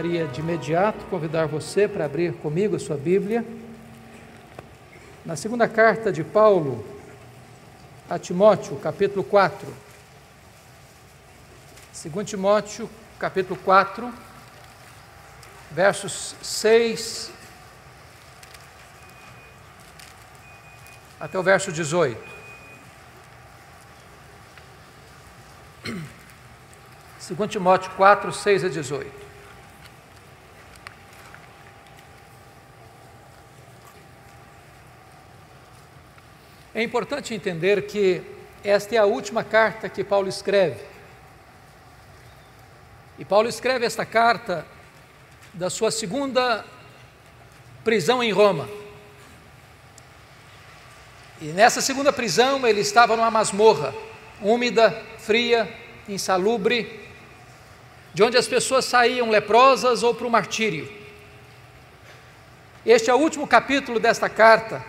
gostaria de imediato convidar você para abrir comigo a sua Bíblia. Na segunda carta de Paulo a Timóteo, capítulo 4. 2 Timóteo, capítulo 4, versos 6 até o verso 18. 2 Timóteo 4, 6 a 18. É importante entender que esta é a última carta que Paulo escreve. E Paulo escreve esta carta da sua segunda prisão em Roma. E nessa segunda prisão ele estava numa masmorra, úmida, fria, insalubre, de onde as pessoas saíam leprosas ou para o martírio. Este é o último capítulo desta carta,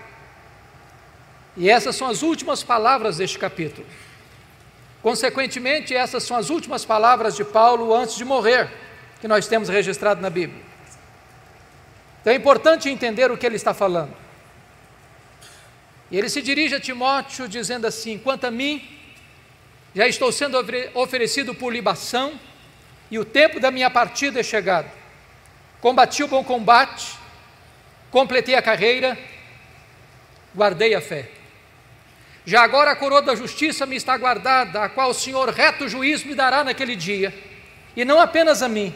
e essas são as últimas palavras deste capítulo. Consequentemente, essas são as últimas palavras de Paulo antes de morrer, que nós temos registrado na Bíblia. Então é importante entender o que ele está falando. E ele se dirige a Timóteo dizendo assim: quanto a mim, já estou sendo oferecido por libação, e o tempo da minha partida é chegado. Combati o bom combate, completei a carreira, guardei a fé. Já agora a coroa da justiça me está guardada, a qual o Senhor reto juiz me dará naquele dia, e não apenas a mim,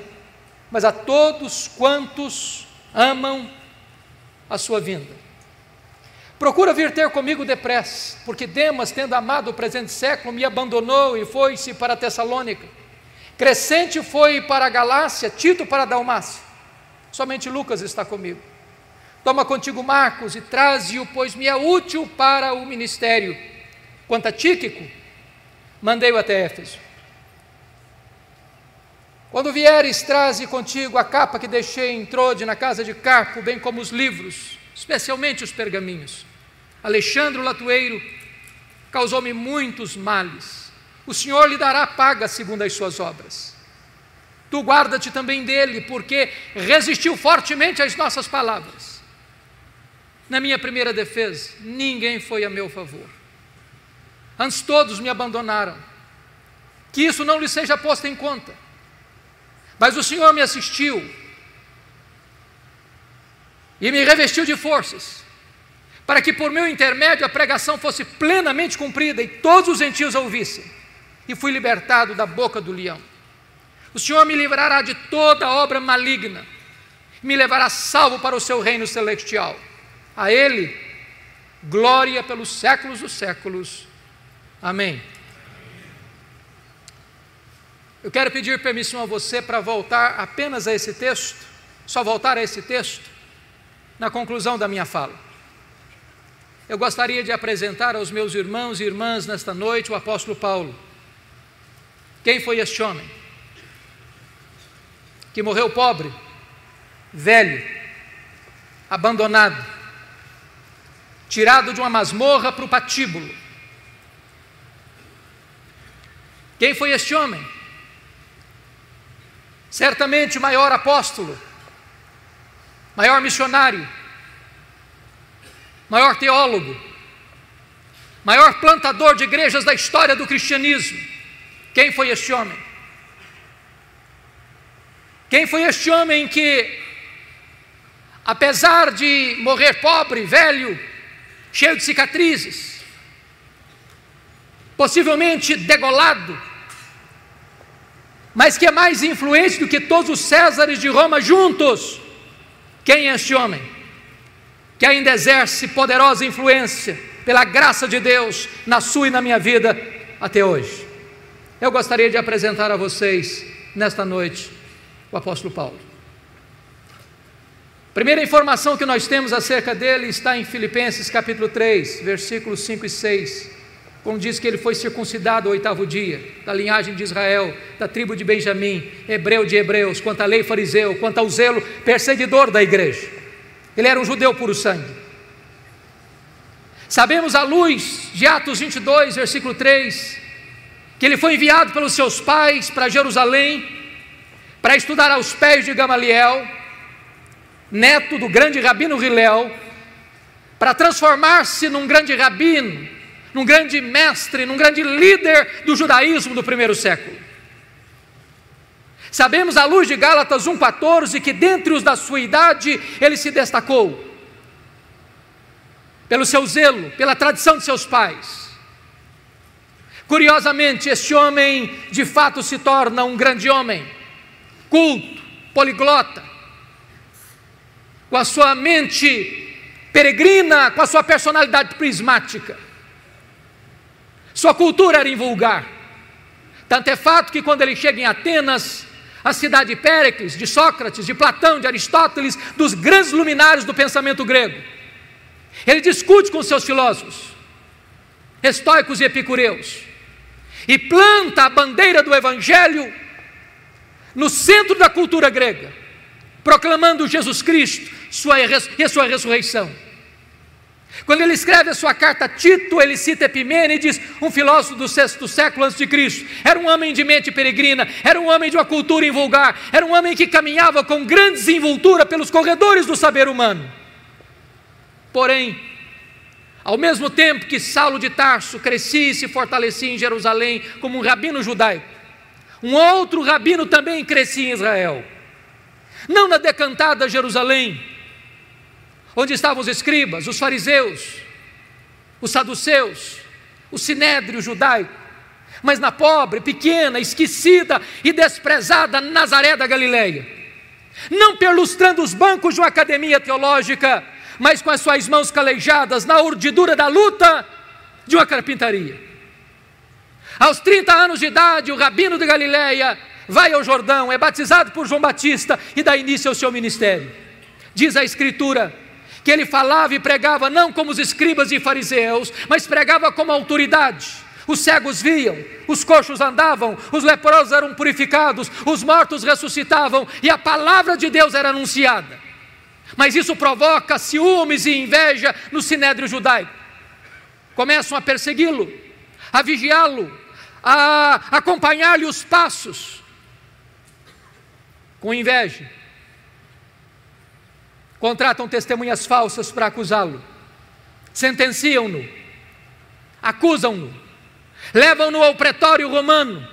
mas a todos quantos amam a sua vinda. Procura vir ter comigo depressa, porque Demas, tendo amado o presente século, me abandonou e foi-se para Tessalônica. Crescente foi para a Galácia, Tito para a Dalmácia. Somente Lucas está comigo. Toma contigo Marcos e traze-o, pois me é útil para o ministério. Quanto a Tíquico, mandei-o até Éfeso. Quando vieres, traze contigo a capa que deixei em Trode, na casa de Carpo, bem como os livros, especialmente os pergaminhos. Alexandre o Latueiro causou-me muitos males. O Senhor lhe dará paga segundo as suas obras. Tu guarda-te também dele, porque resistiu fortemente às nossas palavras na minha primeira defesa, ninguém foi a meu favor. Antes todos me abandonaram. Que isso não lhe seja posto em conta. Mas o Senhor me assistiu e me revestiu de forças, para que por meu intermédio a pregação fosse plenamente cumprida e todos os gentios a ouvissem. E fui libertado da boca do leão. O Senhor me livrará de toda obra maligna, me levará salvo para o seu reino celestial. A Ele, glória pelos séculos dos séculos. Amém. Eu quero pedir permissão a você para voltar apenas a esse texto, só voltar a esse texto, na conclusão da minha fala. Eu gostaria de apresentar aos meus irmãos e irmãs nesta noite o apóstolo Paulo. Quem foi este homem? Que morreu pobre, velho, abandonado, tirado de uma masmorra para o patíbulo. Quem foi este homem? Certamente o maior apóstolo, maior missionário, maior teólogo, maior plantador de igrejas da história do cristianismo. Quem foi este homem? Quem foi este homem que, apesar de morrer pobre, velho, cheio de cicatrizes, possivelmente degolado, mas que é mais influente do que todos os Césares de Roma juntos. Quem é este homem? Que ainda exerce poderosa influência pela graça de Deus na sua e na minha vida até hoje. Eu gostaria de apresentar a vocês nesta noite o apóstolo Paulo. Primeira informação que nós temos acerca dele está em Filipenses capítulo 3, versículos 5 e 6, quando diz que ele foi circuncidado ao oitavo dia, da linhagem de Israel, da tribo de Benjamim, hebreu de hebreus, quanto à lei fariseu, quanto ao zelo perseguidor da igreja. Ele era um judeu puro sangue. Sabemos à luz de Atos 22, versículo 3, que ele foi enviado pelos seus pais para Jerusalém para para estudar aos pés de Gamaliel, neto do grande rabino Hilel, para transformar-se num grande rabino, num grande mestre, num grande líder do judaísmo do primeiro século. Sabemos à luz de Gálatas 1,14 que dentre os da sua idade ele se destacou pelo seu zelo, pela tradição de seus pais. Curiosamente, este homem de fato se torna um grande homem, culto, poliglota, com a sua mente peregrina, com a sua personalidade prismática. Sua cultura era invulgar. Tanto é fato que quando ele chega em Atenas, a cidade de Péricles, de Sócrates, de Platão, de Aristóteles, dos grandes luminares do pensamento grego, ele discute com seus filósofos, estoicos e epicureus, e planta a bandeira do Evangelho no centro da cultura grega, proclamando Jesus Cristo sua, e a sua ressurreição. Quando ele escreve a sua carta a Tito, ele cita Epimênides, um filósofo do sexto século antes de Cristo. Era um homem de mente peregrina, era um homem de uma cultura invulgar, era um homem que caminhava com grande desenvoltura pelos corredores do saber humano. Porém, ao mesmo tempo que Saulo de Tarso crescia e se fortalecia em Jerusalém como um rabino judaico, um outro rabino também crescia em Israel. Não na decantada Jerusalém, onde estavam os escribas, os fariseus, os saduceus, o sinédrio judaico, mas na pobre, pequena, esquecida e desprezada Nazaré da Galileia. Não perlustrando os bancos de uma academia teológica, mas com as suas mãos calejadas na urdidura da luta de uma carpintaria. Aos 30 anos de idade, o rabino de Galiléia vai ao Jordão, é batizado por João Batista e dá início ao seu ministério. Diz a Escritura que ele falava e pregava não como os escribas e fariseus, mas pregava como autoridade. Os cegos viam, os coxos andavam, os leprosos eram purificados, os mortos ressuscitavam e a palavra de Deus era anunciada. Mas isso provoca ciúmes e inveja no sinédrio judaico. Começam a persegui-lo, a vigiá-lo, a acompanhar-lhe os passos, com inveja. Contratam testemunhas falsas para acusá-lo, sentenciam-no, acusam-no, levam-no ao pretório romano.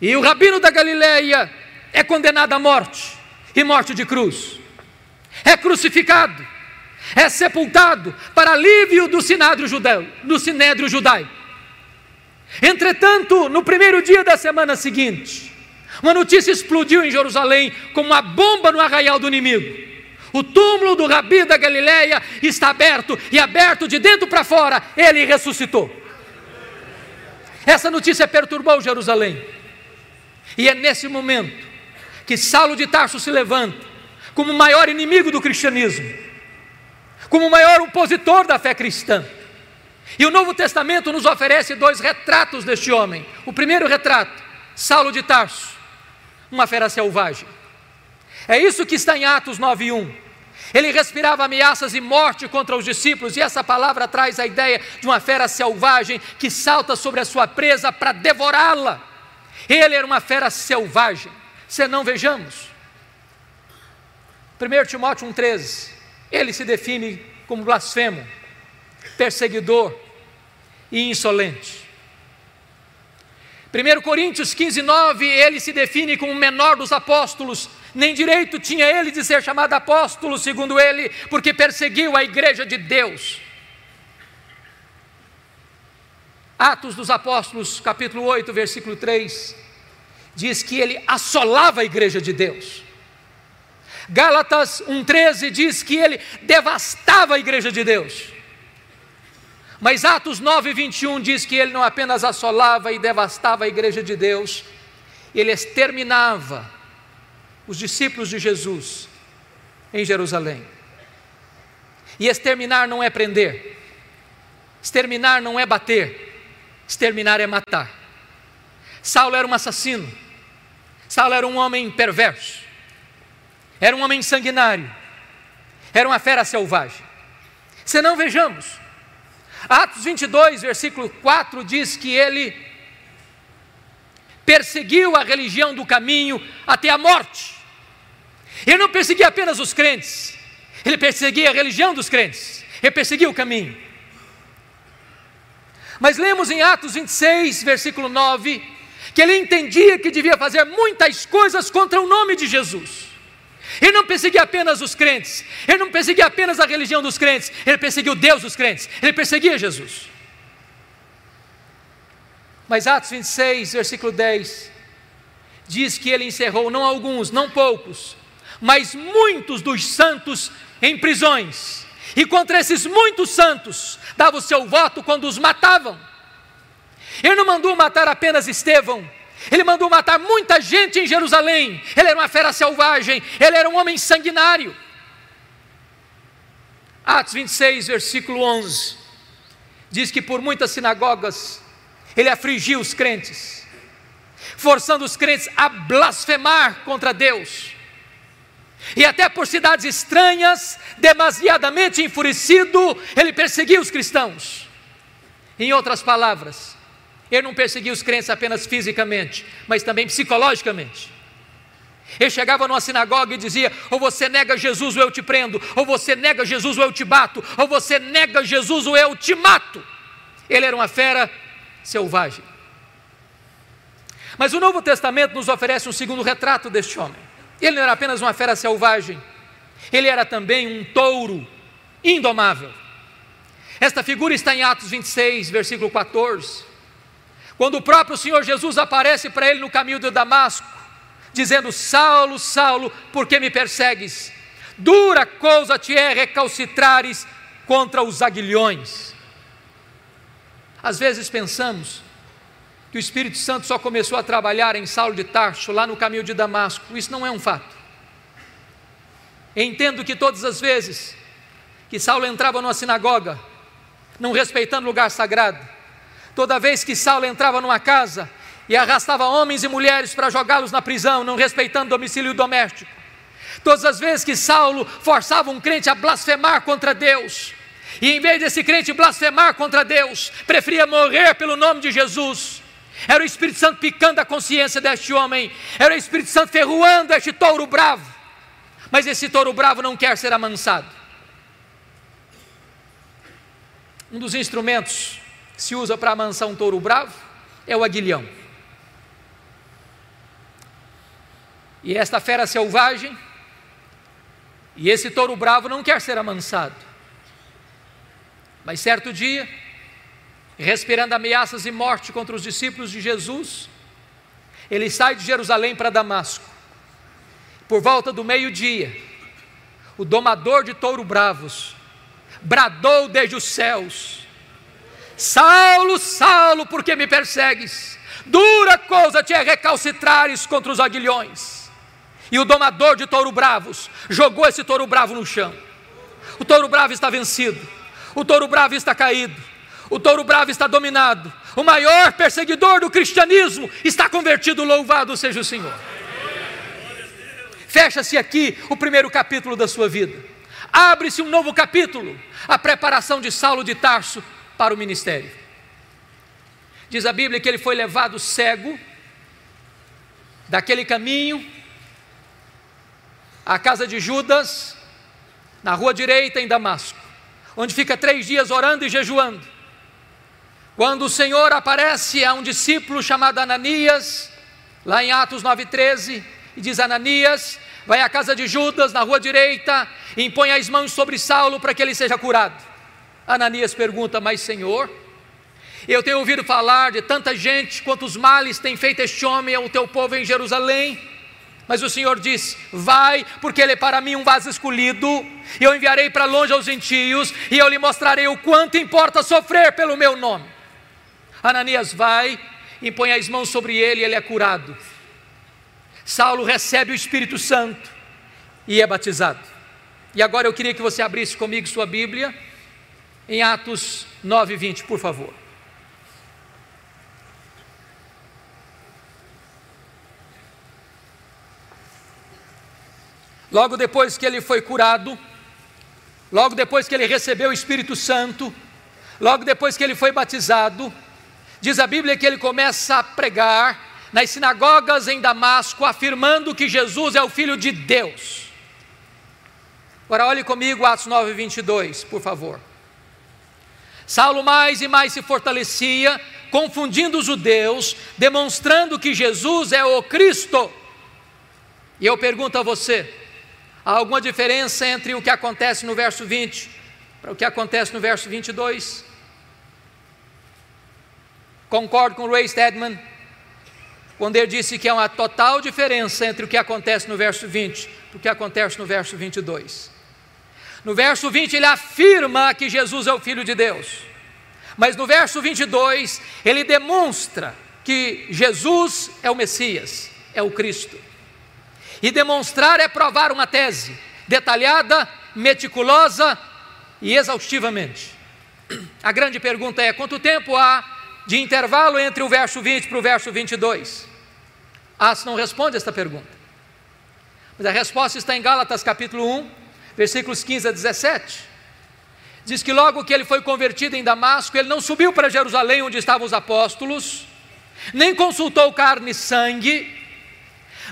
E o rabino da Galileia é condenado à morte e morte de cruz. É crucificado, é sepultado para alívio do sinédrio judeu, do sinédrio judaico. Entretanto, no primeiro dia da semana seguinte, uma notícia explodiu em Jerusalém como uma bomba no arraial do inimigo. O túmulo do Rabi da Galileia está aberto e aberto de dentro para fora, ele ressuscitou. Essa notícia perturbou Jerusalém. E é nesse momento que Saulo de Tarso se levanta como o maior inimigo do cristianismo, como o maior opositor da fé cristã. E o Novo Testamento nos oferece dois retratos deste homem. O primeiro retrato, Saulo de Tarso, uma fera selvagem. É isso que está em Atos 9:1. Ele respirava ameaças e morte contra os discípulos, e essa palavra traz a ideia de uma fera selvagem que salta sobre a sua presa para devorá-la. Ele era uma fera selvagem senão vejamos. 1 Timóteo 1,13, ele se define como blasfemo, perseguidor e insolente. 1 Coríntios 15, 9, ele se define como o menor dos apóstolos, nem direito tinha ele de ser chamado apóstolo, segundo ele, porque perseguiu a igreja de Deus. Atos dos Apóstolos, capítulo 8, versículo 3 diz que ele assolava a igreja de Deus. Gálatas 1,13 diz que ele devastava a igreja de Deus. Mas Atos 9,21 diz que ele não apenas assolava e devastava a igreja de Deus, ele exterminava os discípulos de Jesus em Jerusalém. E exterminar não é prender, exterminar não é bater, exterminar é matar. Saulo era um assassino, Saulo era um homem perverso, era um homem sanguinário, era uma fera selvagem. Se não, vejamos, Atos 22, versículo 4 diz que ele perseguiu a religião do caminho até a morte. Ele não perseguia apenas os crentes, ele perseguia a religião dos crentes, ele perseguia o caminho. Mas lemos em Atos 26, versículo 9, que ele entendia que devia fazer muitas coisas contra o nome de Jesus. Ele não perseguia apenas os crentes, ele não perseguia apenas a religião dos crentes, ele perseguia o Deus dos crentes, ele perseguia Jesus. Mas Atos 26, versículo 10, diz que ele encerrou não alguns, não poucos, mas muitos dos santos em prisões. E contra esses muitos santos, dava o seu voto quando os matavam. Ele não mandou matar apenas Estevão, ele mandou matar muita gente em Jerusalém. Ele era uma fera selvagem, ele era um homem sanguinário. Atos 26, versículo 11, diz que por muitas sinagogas ele afligiu os crentes, forçando os crentes a blasfemar contra Deus. E até por cidades estranhas, demasiadamente enfurecido, ele perseguiu os cristãos. Em outras palavras, ele não perseguia os crentes apenas fisicamente, mas também psicologicamente. Ele chegava numa sinagoga e dizia: ou você nega Jesus ou eu te prendo, ou você nega Jesus ou eu te bato, ou você nega Jesus ou eu te mato. Ele era uma fera selvagem. Mas o Novo Testamento nos oferece um segundo retrato deste homem. Ele não era apenas uma fera selvagem, ele era também um touro indomável. Esta figura está em Atos 26, versículo 14. Quando o próprio Senhor Jesus aparece para ele no caminho de Damasco, dizendo: Saulo, Saulo, por que me persegues? Dura coisa te é recalcitrares contra os aguilhões. Às vezes pensamos que o Espírito Santo só começou a trabalhar em Saulo de Tarso, lá no caminho de Damasco. Isso não é um fato. Entendo que todas as vezes que Saulo entrava numa sinagoga, não respeitando lugar sagrado, toda vez que Saulo entrava numa casa e arrastava homens e mulheres para jogá-los na prisão, não respeitando domicílio doméstico, todas as vezes que Saulo forçava um crente a blasfemar contra Deus, e em vez desse crente blasfemar contra Deus, preferia morrer pelo nome de Jesus. Era o Espírito Santo picando a consciência deste homem, era o Espírito Santo ferroando este touro bravo. Mas esse touro bravo não quer ser amansado. Um dos instrumentos se usa para amansar um touro bravo é o aguilhão. E esta fera selvagem, e esse touro bravo não quer ser amansado. Mas certo dia, respirando ameaças e morte contra os discípulos de Jesus, ele sai de Jerusalém para Damasco. Por volta do meio-dia, o domador de touro bravos bradou desde os céus: Saulo, Saulo, por que me persegues? Dura coisa te é recalcitrares contra os aguilhões. E o domador de touro bravos jogou esse touro bravo no chão. O touro bravo está vencido. O touro bravo está caído. O touro bravo está dominado. O maior perseguidor do cristianismo está convertido. Louvado seja o Senhor. Fecha-se aqui o primeiro capítulo da sua vida. Abre-se um novo capítulo, a preparação de Saulo de Tarso para o ministério. Diz a Bíblia que ele foi levado cego daquele caminho à casa de Judas, na rua direita em Damasco onde fica três dias orando e jejuando. Quando o Senhor aparece a um discípulo chamado Ananias, lá em Atos 9,13, e diz: Ananias, vai à casa de Judas, na rua direita, e impõe as mãos sobre Saulo para que ele seja curado. Ananias pergunta: Mas Senhor, eu tenho ouvido falar de tanta gente, quantos males tem feito este homem ao teu povo em Jerusalém. Mas o Senhor disse: Vai, porque ele é para mim um vaso escolhido, e eu enviarei para longe aos gentios, e eu lhe mostrarei o quanto importa sofrer pelo meu nome. Ananias vai, impõe as mãos sobre ele e ele é curado. Saulo recebe o Espírito Santo e é batizado. E agora eu queria que você abrisse comigo sua Bíblia em Atos 9, 20, por favor. Logo depois que ele foi curado, logo depois que ele recebeu o Espírito Santo, logo depois que ele foi batizado, diz a Bíblia que ele começa a pregar nas sinagogas em Damasco, afirmando que Jesus é o Filho de Deus. Agora olhe comigo Atos 9, 22, por favor. Saulo mais e mais se fortalecia, confundindo os judeus, demonstrando que Jesus é o Cristo. E eu pergunto a você: há alguma diferença entre o que acontece no verso 20 para o que acontece no verso 22? Concordo com Ray Stedman quando ele disse que há uma total diferença entre o que acontece no verso 20 e o que acontece no verso 22. No verso 20 ele afirma que Jesus é o Filho de Deus, mas no verso 22 ele demonstra que Jesus é o Messias, é o Cristo. E demonstrar é provar uma tese detalhada, meticulosa e exaustivamente. A grande pergunta é: quanto tempo há de intervalo entre o verso 20 para o verso 22? As não responde esta pergunta. Mas a resposta está em Gálatas capítulo 1, versículos 15 a 17. Diz que logo que ele foi convertido em Damasco, ele não subiu para Jerusalém onde estavam os apóstolos, nem consultou carne e sangue,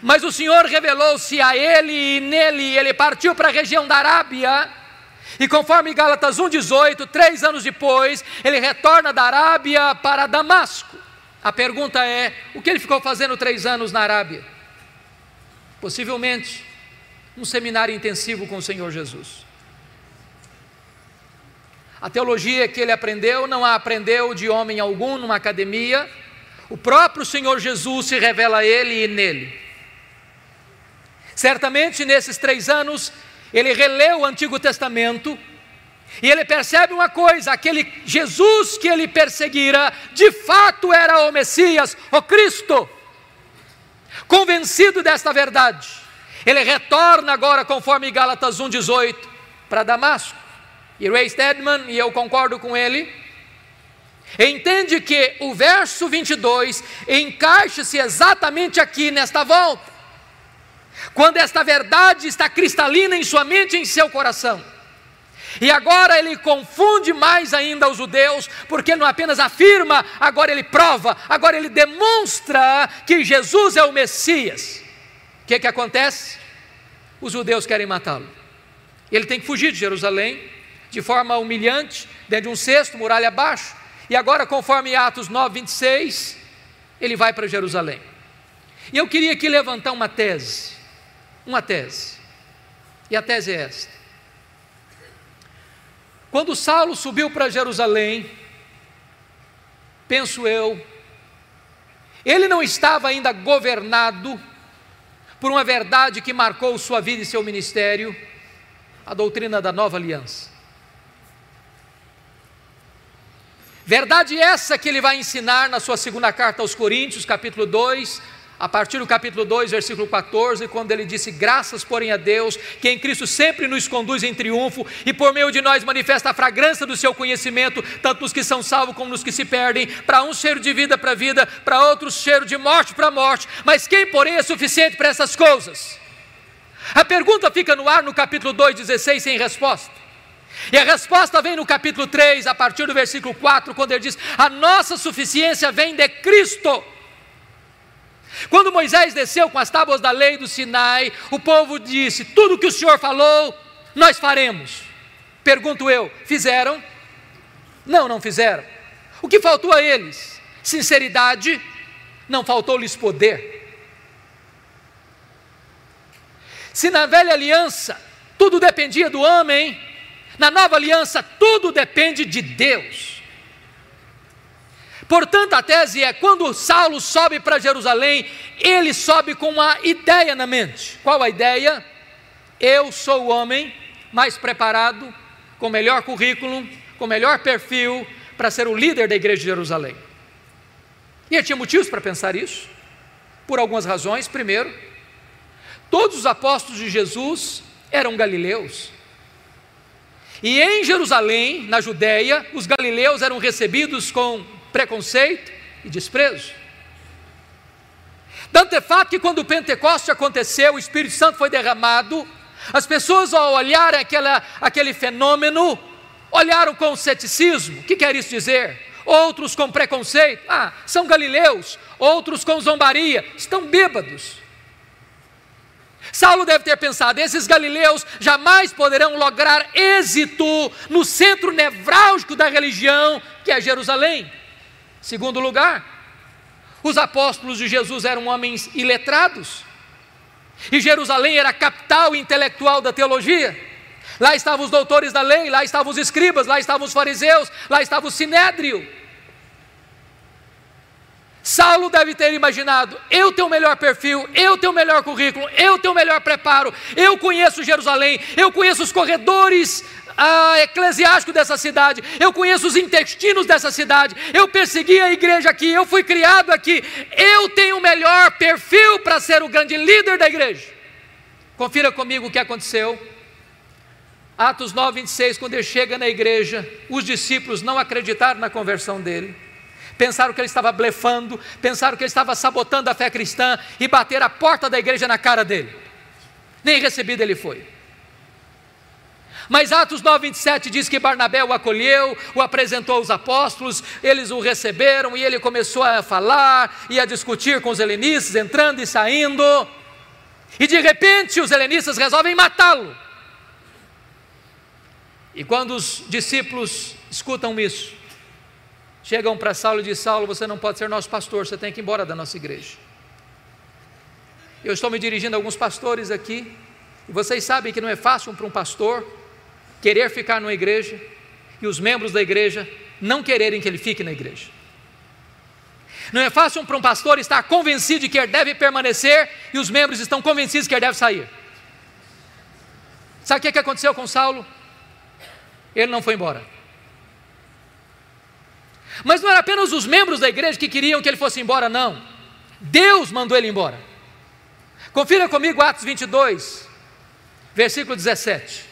mas o Senhor revelou-se a ele e nele ele partiu para a região da Arábia. E conforme Gálatas 1,18, três anos depois, ele retorna da Arábia para Damasco. A pergunta é: o que ele ficou fazendo três anos na Arábia? Possivelmente um seminário intensivo com o Senhor Jesus. A teologia que ele aprendeu não a aprendeu de homem algum numa academia, o próprio Senhor Jesus se revela a ele e nele. Certamente nesses três anos ele releu o Antigo Testamento e ele percebe uma coisa: aquele Jesus que ele perseguira, de fato era o Messias, o Cristo. Convencido desta verdade, ele retorna agora, conforme Gálatas 1,18, para Damasco. E Ray Stedman, e eu concordo com ele, entende que o verso 22 encaixa-se exatamente aqui nesta volta. Quando esta verdade está cristalina em sua mente e em seu coração. E agora ele confunde mais ainda os judeus, porque não apenas afirma, agora ele prova, agora ele demonstra que Jesus é o Messias. O que, que acontece? Os judeus querem matá-lo. Ele tem que fugir de Jerusalém, de forma humilhante, dentro de um cesto, muralha abaixo. E agora, conforme Atos 9, 26, ele vai para Jerusalém. E eu queria aqui levantar uma tese. Uma tese. E a tese é esta quando Saulo subiu para Jerusalém, penso eu, ele não estava ainda governado por uma verdade que marcou sua vida e seu ministério, a doutrina da nova aliança. Verdade essa que ele vai ensinar na sua segunda carta aos Coríntios, capítulo 2, a partir do capítulo 2, versículo 14, quando ele disse: Graças, porém, a Deus, que em Cristo sempre nos conduz em triunfo e por meio de nós manifesta a fragrância do seu conhecimento, tanto nos que são salvos como nos que se perdem. Para um cheiro de vida para vida, para outros cheiro de morte para morte. Mas quem, porém, é suficiente para essas coisas? A pergunta fica no ar no capítulo 2, 16, sem resposta. E a resposta vem no capítulo 3, a partir do versículo 4, quando ele diz: A nossa suficiência vem de Cristo quando Moisés desceu com as tábuas da lei do Sinai, o povo disse: Tudo que o Senhor falou, nós faremos. Pergunto eu: fizeram? Não, não fizeram. O que faltou a eles? Sinceridade, não faltou-lhes poder. Se na velha aliança tudo dependia do homem, na nova aliança tudo depende de Deus. Portanto, a tese é: quando Saulo sobe para Jerusalém, ele sobe com uma ideia na mente. Qual a ideia? Eu sou o homem mais preparado, com melhor currículo, com melhor perfil para ser o líder da igreja de Jerusalém. E ele tinha motivos para pensar isso, por algumas razões. Primeiro, todos os apóstolos de Jesus eram galileus. E em Jerusalém, na Judéia, os galileus eram recebidos com preconceito e desprezo. Tanto é fato que quando o Pentecoste aconteceu, o Espírito Santo foi derramado, as pessoas ao olhar aquela, aquele fenômeno, olharam com ceticismo. O que quer isso dizer? Outros com preconceito. Ah, são galileus. outros com zombaria, estão bêbados. Saulo deve ter pensado: esses galileus jamais poderão lograr êxito no centro nevrálgico da religião, que é Jerusalém. Segundo lugar, os apóstolos de Jesus eram homens iletrados, e Jerusalém era a capital intelectual da teologia. Lá estavam os doutores da lei, lá estavam os escribas, lá estavam os fariseus, lá estava o sinédrio. Saulo deve ter imaginado: eu tenho o melhor perfil, eu tenho o melhor currículo, eu tenho o melhor preparo, eu conheço Jerusalém, eu conheço os corredores ah, eclesiásticos dessa cidade, eu conheço os intestinos dessa cidade, eu persegui a igreja aqui, eu fui criado aqui, eu tenho o melhor perfil para ser o grande líder da igreja. Confira comigo o que aconteceu. Atos 9, 26, quando ele chega na igreja, os discípulos não acreditaram na conversão dele pensaram que ele estava blefando, pensaram que ele estava sabotando a fé cristã e bateram a porta da igreja na cara dele. Nem recebido ele foi. Mas Atos 9, 27 diz que Barnabé o acolheu, o apresentou aos apóstolos, eles o receberam e ele começou a falar e a discutir com os helenistas, entrando e saindo. E de repente os helenistas resolvem matá-lo. E quando os discípulos escutam isso, chegam para Saulo e dizem: Saulo, você não pode ser nosso pastor, você tem que ir embora da nossa igreja. Eu estou me dirigindo a alguns pastores aqui, e vocês sabem que não é fácil para um pastor querer ficar numa igreja e os membros da igreja não quererem que ele fique na igreja. Não é fácil para um pastor estar convencido de que ele deve permanecer e os membros estão convencidos que ele deve sair. Sabe o que aconteceu com Saulo? Ele não foi embora. Mas não era apenas os membros da igreja que queriam que ele fosse embora, não. Deus mandou ele embora. Confira comigo Atos 22, versículo 17.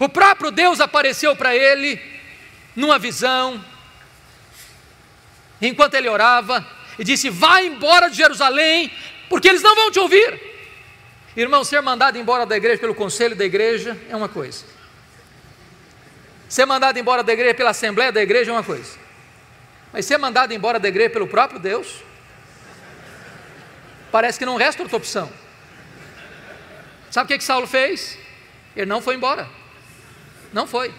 O próprio Deus apareceu para ele numa visão, enquanto ele orava, e disse: Vai embora de Jerusalém, porque eles não vão te ouvir. Irmão, ser mandado embora da igreja pelo conselho da igreja é uma coisa, ser mandado embora da igreja pela assembleia da igreja é uma coisa. Mas ser mandado embora da igreja pelo próprio Deus, parece que não resta outra opção. Sabe o que, que Saulo fez? Ele não foi embora. Não foi.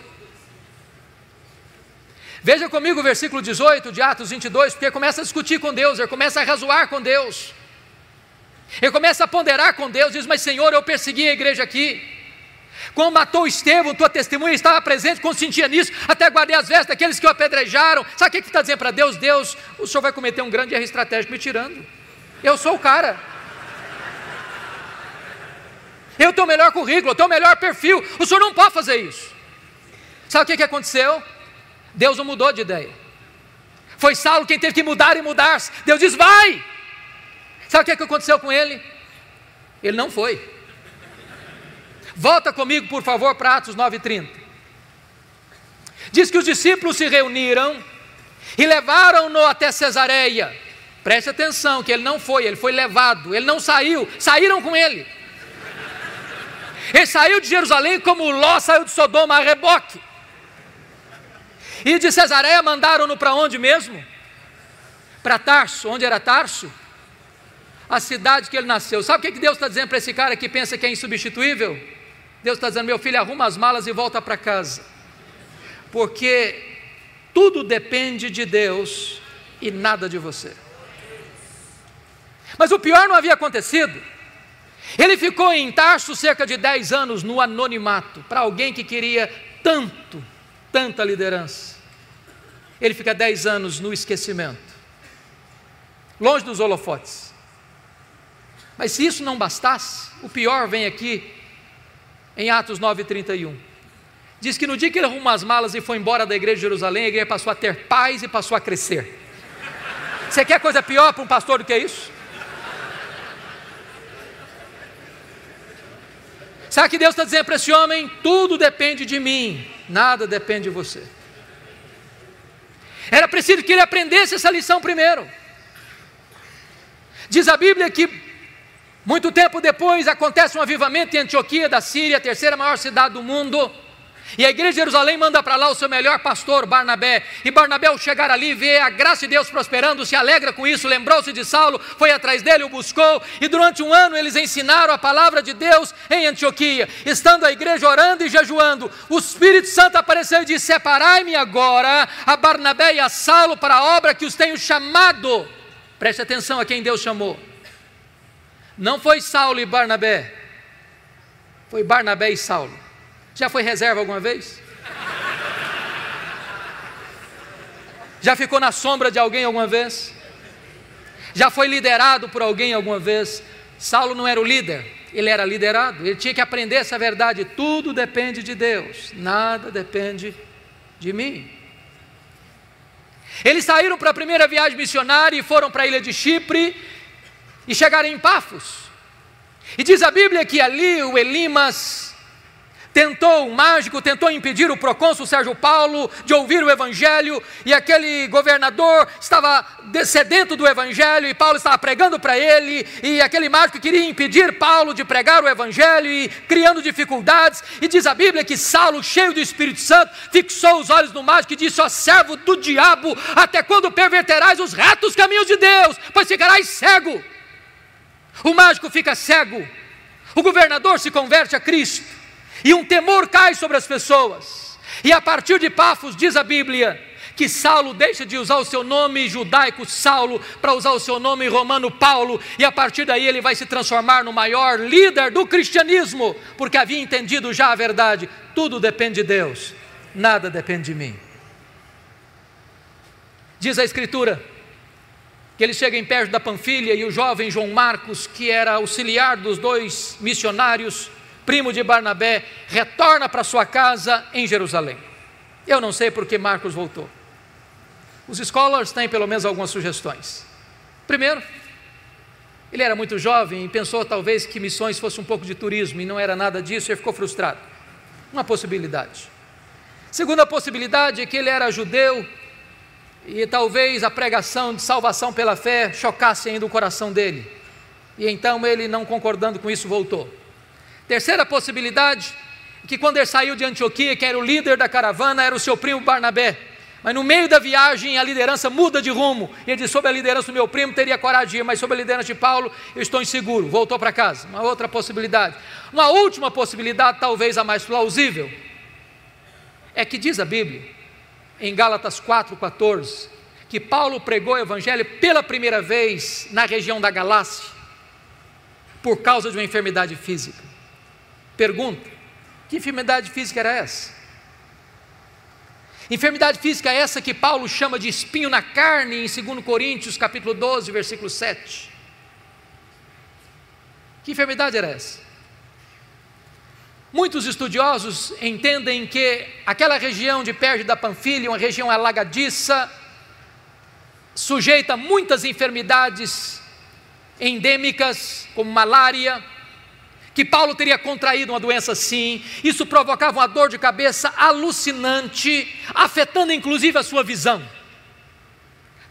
Veja comigo o versículo 18 de Atos 22, porque começa a discutir com Deus, ele começa a razoar com Deus. Ele começa a ponderar com Deus, diz: Mas Senhor, eu persegui a igreja aqui. Quando matou Estevão, tua testemunha estava presente, consentia nisso, até guardei as vestes daqueles que o apedrejaram. Sabe o que, que está dizendo para Deus? Deus, o senhor vai cometer um grande erro estratégico me tirando. Eu sou o cara. Eu tenho o melhor currículo, eu tenho o melhor perfil. O senhor não pode fazer isso. Sabe o que, que aconteceu? Deus não mudou de ideia. Foi Saulo quem teve que mudar e mudar. Deus diz: vai. Sabe o que, que aconteceu com ele? Ele não foi. Volta comigo, por favor, para Atos 9,30. Diz que os discípulos se reuniram e levaram-no até Cesareia. Preste atenção, que ele não foi, ele foi levado, ele não saiu, saíram com ele. Ele saiu de Jerusalém como Ló saiu de Sodoma a reboque. E de Cesareia mandaram-no para onde mesmo? Para Tarso. Onde era Tarso? A cidade que ele nasceu. Sabe o que Deus está dizendo para esse cara que pensa que é insubstituível? Deus está dizendo: meu filho, arruma as malas e volta para casa, porque tudo depende de Deus e nada de você. Mas o pior não havia acontecido. Ele ficou em Tarso cerca de 10 anos no anonimato, para alguém que queria tanto, tanta liderança. Ele fica 10 anos no esquecimento, longe dos holofotes. Mas se isso não bastasse, o pior vem aqui em Atos 9,31. Diz que no dia que ele arrumou as malas e foi embora da igreja de Jerusalém, a igreja passou a ter paz e passou a crescer. Você quer coisa pior para um pastor do que isso? Sabe que Deus está dizendo para esse homem? Tudo depende de mim, nada depende de você. Era preciso que ele aprendesse essa lição primeiro. Diz a Bíblia que muito tempo depois acontece um avivamento em Antioquia da Síria, a terceira maior cidade do mundo, E a igreja de Jerusalém manda para lá o seu melhor pastor, Barnabé. E Barnabé, ao chegar ali, vê a graça de Deus prosperando, se alegra com isso, lembrou-se de Saulo, foi atrás dele, o buscou. E durante um ano eles ensinaram a palavra de Deus em Antioquia. Estando a igreja orando e jejuando, o Espírito Santo apareceu e disse: Separai-me agora a Barnabé e a Saulo para a obra que os tenho chamado. Preste atenção a quem Deus chamou. Não foi Saulo e Barnabé, foi Barnabé e Saulo. Já foi reserva alguma vez? Já ficou na sombra de alguém alguma vez? Já foi liderado por alguém alguma vez? Saulo não era o líder, ele era liderado. Ele tinha que aprender essa verdade: tudo depende de Deus, nada depende de mim. Eles saíram para a primeira viagem missionária e foram para a ilha de Chipre e chegaram em Pafos. E diz a Bíblia que ali o Elimas tentou, um mágico tentou impedir o procônsul Sérgio Paulo de ouvir o evangelho, e aquele governador estava sedento do evangelho, e Paulo estava pregando para ele, e aquele mágico queria impedir Paulo de pregar o evangelho, e criando dificuldades, e diz a Bíblia que Saulo, cheio do Espírito Santo, fixou os olhos no mágico e disse: Ó servo do diabo, até quando perverterás os retos caminhos de Deus, pois ficarás cego. O mágico fica cego, o governador se converte a Cristo, e um temor cai sobre as pessoas. E a partir de Pafos, diz a Bíblia, que Saulo deixa de usar o seu nome judaico Saulo para usar o seu nome romano Paulo, e a partir daí ele vai se transformar no maior líder do cristianismo, porque havia entendido já a verdade: tudo depende de Deus, nada depende de mim. Diz a Escritura que ele chega em perto da Panfilha e o jovem João Marcos, que era auxiliar dos dois missionários, primo de Barnabé, retorna para sua casa em Jerusalém. Eu não sei por que Marcos voltou. Os scholars têm pelo menos algumas sugestões. Primeiro, ele era muito jovem e pensou talvez que missões fosse um pouco de turismo e não era nada disso e ficou frustrado. Uma possibilidade. Segunda possibilidade é que ele era judeu e talvez a pregação de salvação pela fé chocasse ainda o coração dele. E então ele, não concordando com isso, voltou. Terceira possibilidade, que quando ele saiu de Antioquia, que era o líder da caravana, era o seu primo Barnabé. Mas no meio da viagem a liderança muda de rumo. E ele diz: sob a liderança do meu primo teria coragem de ir, mas sob a liderança de Paulo eu estou inseguro. Voltou para casa. Uma outra possibilidade. Uma última possibilidade, talvez a mais plausível, é que diz a Bíblia, em Gálatas 4,14, que Paulo pregou o Evangelho pela primeira vez na região da Galácia, por causa de uma enfermidade física. Pergunta: que enfermidade física era essa? Enfermidade física é essa que Paulo chama de espinho na carne em 2 Coríntios, capítulo 12, versículo 7. Que enfermidade era essa? Muitos estudiosos entendem que aquela região de Perge da Panfilha, uma região alagadiça, sujeita a muitas enfermidades endêmicas, como malária, que Paulo teria contraído uma doença assim, isso provocava uma dor de cabeça alucinante, afetando inclusive a sua visão.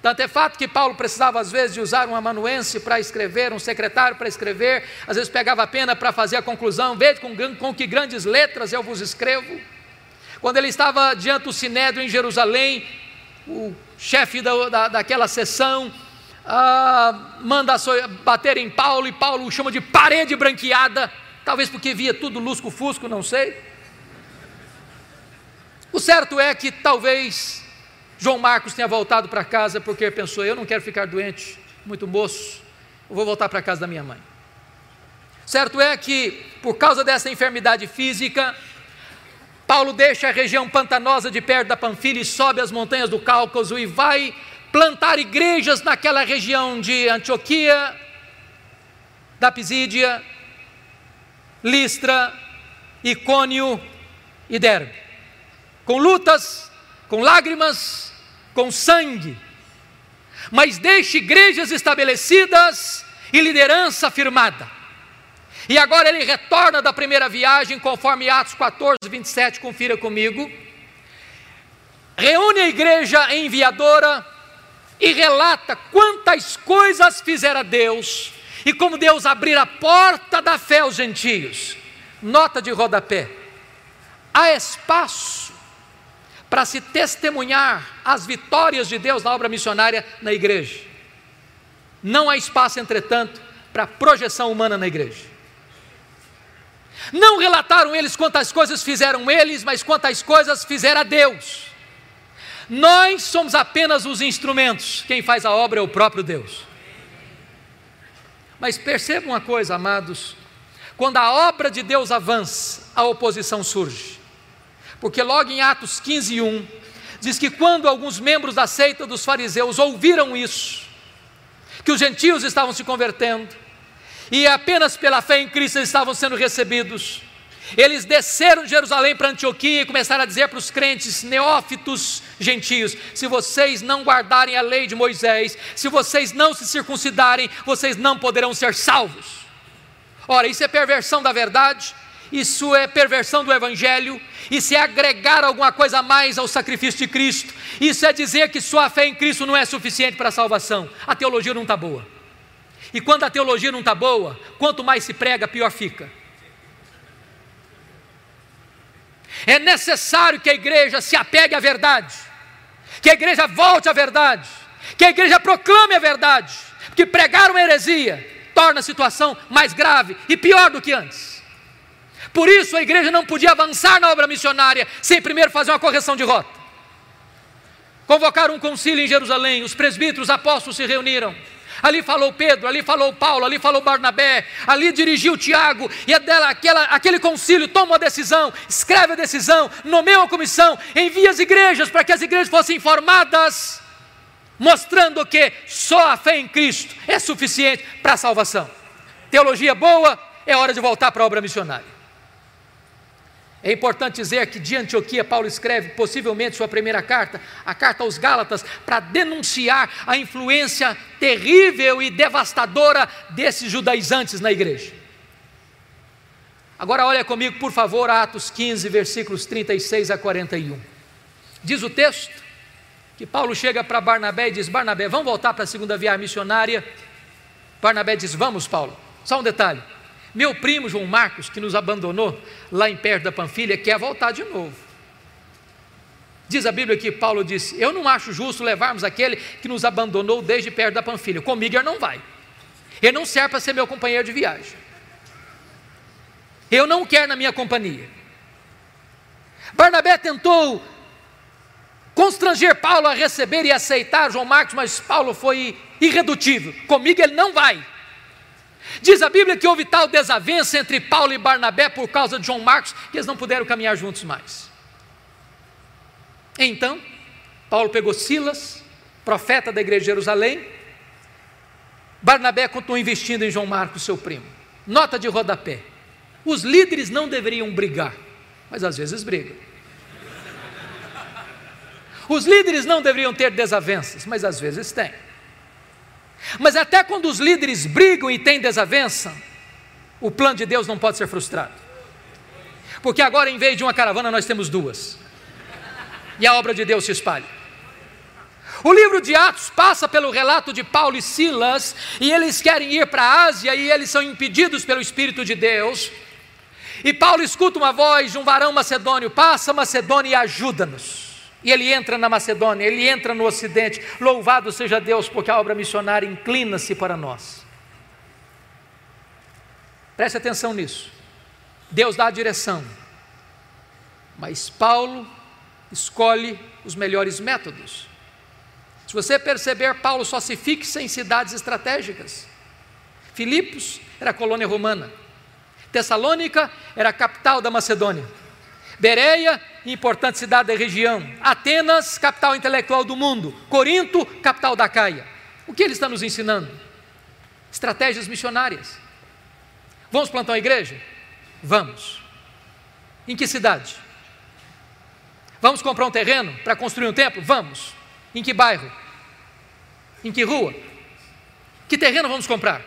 Tanto é fato que Paulo precisava às vezes de usar um amanuense para escrever, um secretário para escrever, às vezes pegava a pena para fazer a conclusão, veja com, com que grandes letras eu vos escrevo. Quando ele estava diante do Sinédrio em Jerusalém, o chefe da, da, daquela sessão ah, manda bater em Paulo e Paulo chama de parede branqueada, talvez porque via tudo lusco-fusco, não sei. O certo é que talvez João Marcos tenha voltado para casa porque pensou: eu não quero ficar doente, muito moço, eu vou voltar para casa da minha mãe. Certo é que, por causa dessa enfermidade física, Paulo deixa a região pantanosa de perto da Panfilha e sobe as montanhas do Cáucaso e vai plantar igrejas naquela região de Antioquia, da Pisídia, Listra, Icônio e Derbe. Com lutas, com lágrimas, com sangue. Mas deixe igrejas estabelecidas e liderança firmada. E agora ele retorna da primeira viagem, conforme Atos 14, 27, confira comigo. Reúne a igreja enviadora, e relata quantas coisas fizera Deus e como Deus abrir a porta da fé aos gentios. Nota de rodapé. há espaço para se testemunhar as vitórias de Deus na obra missionária na igreja. Não há espaço, entretanto, para projeção humana na igreja. Não relataram eles quantas coisas fizeram eles, mas quantas coisas fizera Deus. Nós somos apenas os instrumentos, quem faz a obra é o próprio Deus. Mas perceba uma coisa, amados: quando a obra de Deus avança, a oposição surge. Porque logo em Atos 15, 1, diz que quando alguns membros da seita dos fariseus ouviram isso, que os gentios estavam se convertendo, e apenas pela fé em Cristo eles estavam sendo recebidos, eles desceram de Jerusalém para Antioquia e começaram a dizer para os crentes neófitos gentios: se vocês não guardarem a lei de Moisés, se vocês não se circuncidarem, vocês não poderão ser salvos. Ora, isso é perversão da verdade, isso é perversão do Evangelho, isso é agregar alguma coisa a mais ao sacrifício de Cristo, isso é dizer que sua fé em Cristo não é suficiente para a salvação. A teologia não está boa. E quando a teologia não está boa, quanto mais se prega, pior fica. É necessário que a igreja se apegue à verdade, que a igreja volte à verdade, que a igreja proclame a verdade, porque pregar uma heresia torna a situação mais grave e pior do que antes. Por isso a igreja não podia avançar na obra missionária sem primeiro fazer uma correção de rota. Convocaram um concílio em Jerusalém, os presbíteros, os apóstolos se reuniram. Ali falou Pedro, ali falou Paulo, ali falou Barnabé, ali dirigiu Tiago, e é dela, aquela, aquele concílio toma uma decisão, escreve a decisão, nomeia uma comissão, envia as igrejas para que as igrejas fossem informadas mostrando que só a fé em Cristo é suficiente para a salvação. Teologia boa, é hora de voltar para a obra missionária. É importante dizer que de Antioquia Paulo escreve possivelmente sua primeira carta, a carta aos Gálatas, para denunciar a influência terrível e devastadora desses judaizantes na igreja. Agora olha comigo, por favor, Atos 15, versículos 36 a 41. Diz o texto: que Paulo chega para Barnabé e diz: Barnabé, vamos voltar para a segunda viagem missionária. Barnabé diz: Vamos, Paulo. Só um detalhe: meu primo João Marcos, que nos abandonou lá em perto da Panfilha, quer voltar de novo. Diz a Bíblia que Paulo disse: Eu não acho justo levarmos aquele que nos abandonou desde perto da Panfilha. Comigo ele não vai. Ele não serve para ser meu companheiro de viagem. Eu não quero na minha companhia. Barnabé tentou constranger Paulo a receber e aceitar João Marcos, mas Paulo foi irredutível. Comigo ele não vai. Diz a Bíblia que houve tal desavença entre Paulo e Barnabé por causa de João Marcos que eles não puderam caminhar juntos mais. Então, Paulo pegou Silas, profeta da igreja de Jerusalém. Barnabé continuou investindo em João Marcos, seu primo. Nota de rodapé: os líderes não deveriam brigar, mas às vezes brigam. Os líderes não deveriam ter desavenças, mas às vezes têm. Mas até quando os líderes brigam e têm desavença, o plano de Deus não pode ser frustrado. Porque agora, em vez de uma caravana, nós temos duas. E a obra de Deus se espalha. O livro de Atos passa pelo relato de Paulo e Silas, e eles querem ir para a Ásia e eles são impedidos pelo Espírito de Deus. E Paulo escuta uma voz de um varão macedônio: passa Macedônia e ajuda-nos. E ele entra na Macedônia, ele entra no Ocidente. Louvado seja Deus, porque a obra missionária inclina-se para nós. Preste atenção nisso. Deus dá a direção, mas Paulo escolhe os melhores métodos. Se você perceber, Paulo só se fixa em cidades estratégicas. Filipos era colônia romana. Tessalônica era a capital da Macedônia. Bereia, importante cidade da região. Atenas, capital intelectual do mundo. Corinto, capital da Caia. O que ele está nos ensinando? Estratégias missionárias. Vamos plantar uma igreja? Vamos. Em que cidade? Vamos comprar um terreno para construir um templo? Vamos. Em que bairro? Em que rua? Que terreno vamos comprar?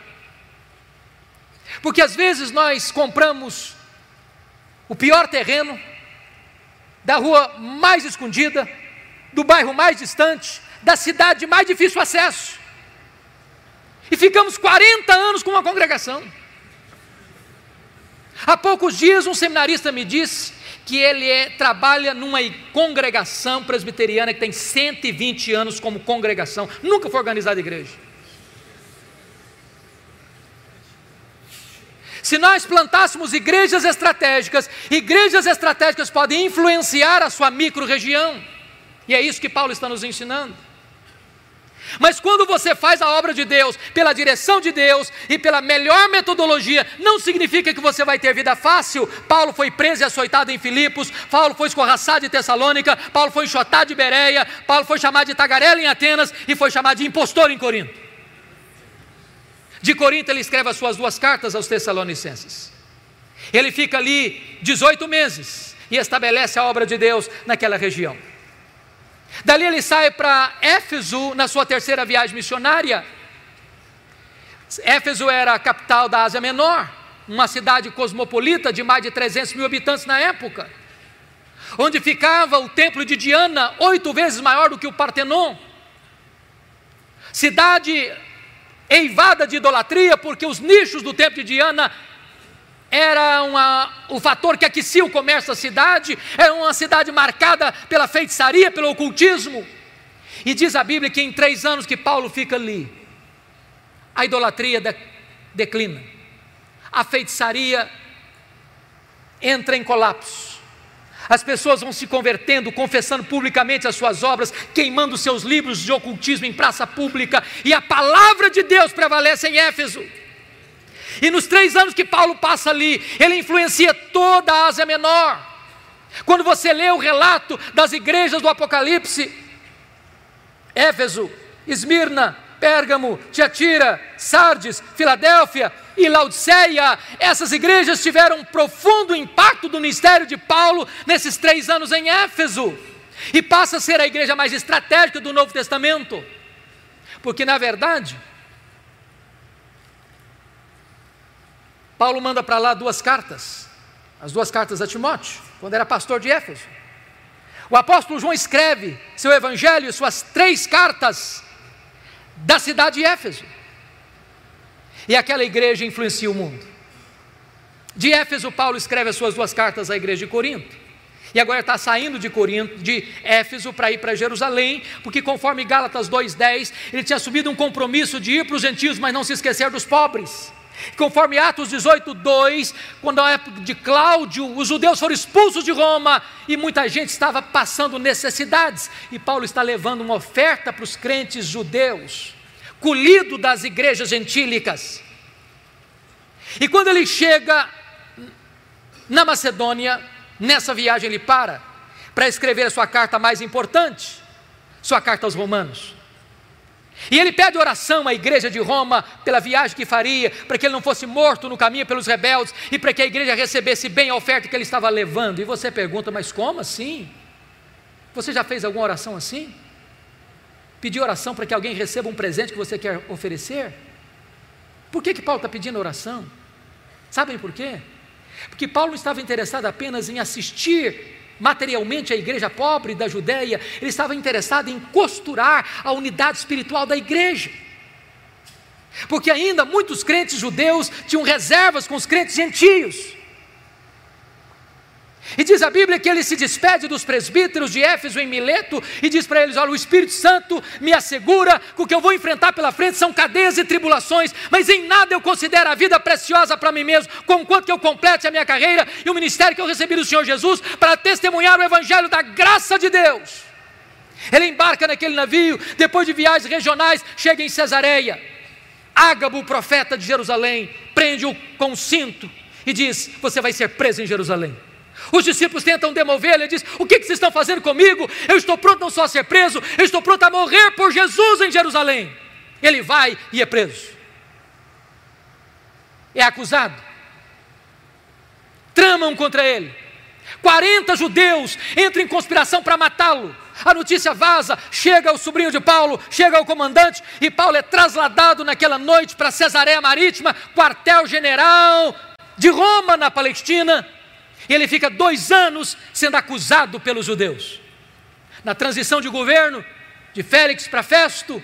Porque às vezes nós compramos o pior terreno da rua mais escondida, do bairro mais distante, da cidade de mais difícil acesso. E ficamos 40 anos com uma congregação. Há poucos dias, um seminarista me disse que ele é, trabalha numa congregação presbiteriana que tem 120 anos como congregação, nunca foi organizada igreja. Se nós plantássemos igrejas estratégicas, igrejas estratégicas podem influenciar a sua micro-região, e é isso que Paulo está nos ensinando. Mas quando você faz a obra de Deus pela direção de Deus e pela melhor metodologia, não significa que você vai ter vida fácil. Paulo foi preso e açoitado em Filipos, Paulo foi escorraçado em Tessalônica, Paulo foi enxotado de Bereia, Paulo foi chamado de tagarela em Atenas e foi chamado de impostor em Corinto. De Corinto ele escreve as suas duas cartas aos Tessalonicenses. Ele fica ali 18 meses e estabelece a obra de Deus naquela região. Dali ele sai para Éfeso na sua terceira viagem missionária. Éfeso era a capital da Ásia Menor, uma cidade cosmopolita de mais de 300 mil habitantes na época, onde ficava o templo de Diana, oito vezes maior do que o Partenon. Cidade eivada de idolatria, porque os nichos do templo de Diana era o fator que aquecia o comércio da cidade, era uma cidade marcada pela feitiçaria, pelo ocultismo. E diz a Bíblia que em três anos que Paulo fica ali, a idolatria de, declina, a feitiçaria entra em colapso. As pessoas vão se convertendo, confessando publicamente as suas obras, queimando seus livros de ocultismo em praça pública, e a palavra de Deus prevalece em Éfeso. E nos três anos que Paulo passa ali, ele influencia toda a Ásia Menor. Quando você lê o relato das igrejas do Apocalipse, Éfeso, Esmirna, Pérgamo, Tiatira, Sardes, Filadélfia e Laodiceia, essas igrejas tiveram um profundo impacto do ministério de Paulo nesses três anos em Éfeso, e passa a ser a igreja mais estratégica do Novo Testamento, porque na verdade, Paulo manda para lá duas cartas, as duas cartas a Timóteo, quando era pastor de Éfeso. O apóstolo João escreve seu evangelho, suas três cartas da cidade de Éfeso. E aquela igreja influencia o mundo. De Éfeso, Paulo escreve as suas duas cartas à igreja de Corinto. E agora está saindo de Corinto, de Éfeso para ir para Jerusalém, porque conforme Gálatas 2:10, ele tinha assumido um compromisso de ir para os gentios, mas não se esquecer dos pobres. Conforme Atos 18, 2, quando na época de Cláudio, os judeus foram expulsos de Roma e muita gente estava passando necessidades, e Paulo está levando uma oferta para os crentes judeus, colhido das igrejas gentílicas. E quando ele chega na Macedônia, nessa viagem ele para para escrever a sua carta mais importante, sua carta aos Romanos. E ele pede oração à igreja de Roma pela viagem que faria, para que ele não fosse morto no caminho pelos rebeldes e para que a igreja recebesse bem a oferta que ele estava levando. E você pergunta, mas como assim? Você já fez alguma oração assim? Pedir oração para que alguém receba um presente que você quer oferecer? Por que, que Paulo está pedindo oração? Sabem por quê? Porque Paulo não estava interessado apenas em assistir materialmente a igreja pobre da Judéia, ele estava interessado em costurar a unidade espiritual da igreja. Porque ainda muitos crentes judeus tinham reservas com os crentes gentios. E diz a Bíblia que ele se despede dos presbíteros de Éfeso em Mileto e diz para eles: Olha, o Espírito Santo me assegura que o que eu vou enfrentar pela frente são cadeias e tribulações, mas em nada eu considero a vida preciosa para mim mesmo, conquanto que eu complete a minha carreira e o ministério que eu recebi do Senhor Jesus para testemunhar o Evangelho da graça de Deus. Ele embarca naquele navio, depois de viagens regionais, chega em Cesareia. Ágabo, profeta de Jerusalém, prende-o com um cinto e diz: Você vai ser preso em Jerusalém. Os discípulos tentam demover, ele diz: O que, que vocês estão fazendo comigo? Eu estou pronto não só a ser preso, eu estou pronto a morrer por Jesus em Jerusalém. Ele vai e é preso. É acusado. Tramam contra ele. 40 judeus entram em conspiração para matá-lo. A notícia vaza, chega o sobrinho de Paulo, chega o comandante, e Paulo é trasladado naquela noite para Cesareia Marítima, quartel-general de Roma, na Palestina. E ele fica dois anos sendo acusado pelos judeus. Na transição de governo, de Félix para Festo,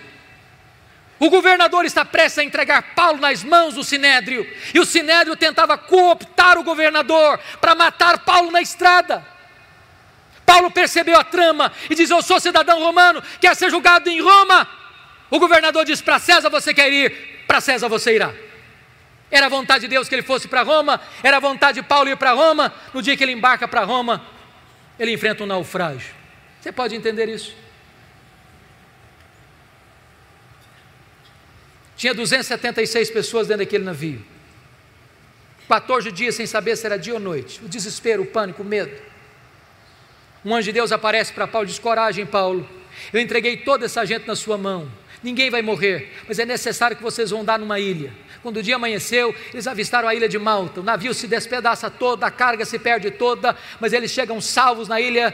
O governador está prestes a entregar Paulo nas mãos do sinédrio, e o sinédrio tentava cooptar o governador para matar Paulo na estrada. Paulo percebeu a trama e diz: Eu sou cidadão romano, quer ser julgado em Roma. O governador diz: Para César você quer ir, para César você irá. Era a vontade de Deus que ele fosse para Roma, era a vontade de Paulo ir para Roma. No dia que ele embarca para Roma, ele enfrenta um naufrágio. Você pode entender isso? Tinha 276 pessoas dentro daquele navio. 14 dias sem saber se era dia ou noite. O desespero, o pânico, o medo. Um anjo de Deus aparece para Paulo e diz: Coragem, Paulo. Eu entreguei toda essa gente na sua mão. Ninguém vai morrer, mas é necessário que vocês vão dar numa ilha. Quando o dia amanheceu, eles avistaram a ilha de Malta. O navio se despedaça todo, a carga se perde toda, mas eles chegam salvos na ilha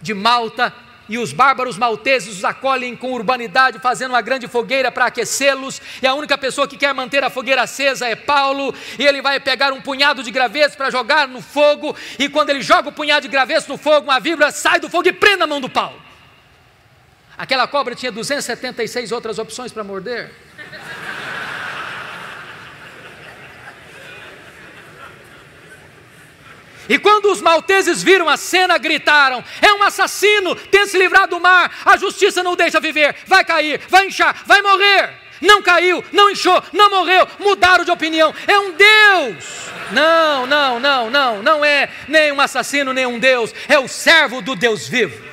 de Malta. E os bárbaros malteses os acolhem com urbanidade, fazendo uma grande fogueira para aquecê-los. E a única pessoa que quer manter a fogueira acesa é Paulo. E ele vai pegar um punhado de gravetos para jogar no fogo. E quando ele joga o punhado de gravetos no fogo, uma vibra sai do fogo e prende a mão do Paulo. Aquela cobra tinha 276 outras opções para morder. E quando os malteses viram a cena, gritaram: É um assassino, tem se livrado do mar, a justiça não deixa viver, vai cair, vai inchar, vai morrer. Não caiu, não inchou, não morreu, mudaram de opinião. É um Deus. Não, não, não, não, não é nem um assassino, nem um Deus, é o servo do Deus vivo.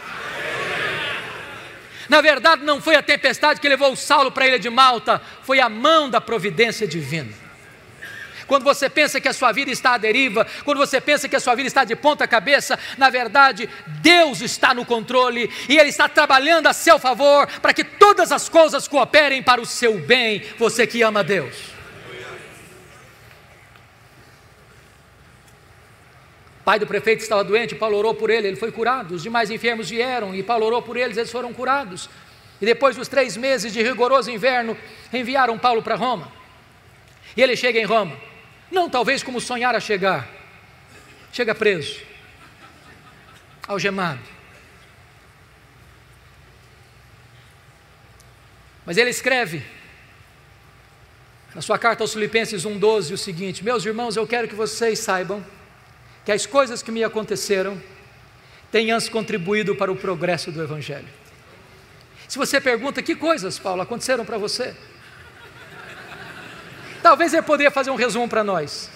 Na verdade, não foi a tempestade que levou Saulo para a ilha de Malta, foi a mão da providência divina. Quando você pensa que a sua vida está à deriva, quando você pensa que a sua vida está de ponta cabeça, na verdade, Deus está no controle e Ele está trabalhando a seu favor para que todas as coisas cooperem para o seu bem, você que ama Deus. Pai do prefeito estava doente, Paulo orou por ele, ele foi curado. Os demais enfermos vieram e Paulo orou por eles, eles foram curados. E depois dos três meses de rigoroso inverno, enviaram Paulo para Roma. E ele chega em Roma. Não talvez como sonhara chegar. Chega preso, algemado. Mas ele escreve na sua carta aos Filipenses 1,12 o seguinte: Meus irmãos, eu quero que vocês saibam que as coisas que me aconteceram antes contribuído para o progresso do Evangelho. Se você pergunta que coisas, Paulo, aconteceram para você? Talvez ele poderia fazer um resumo para nós.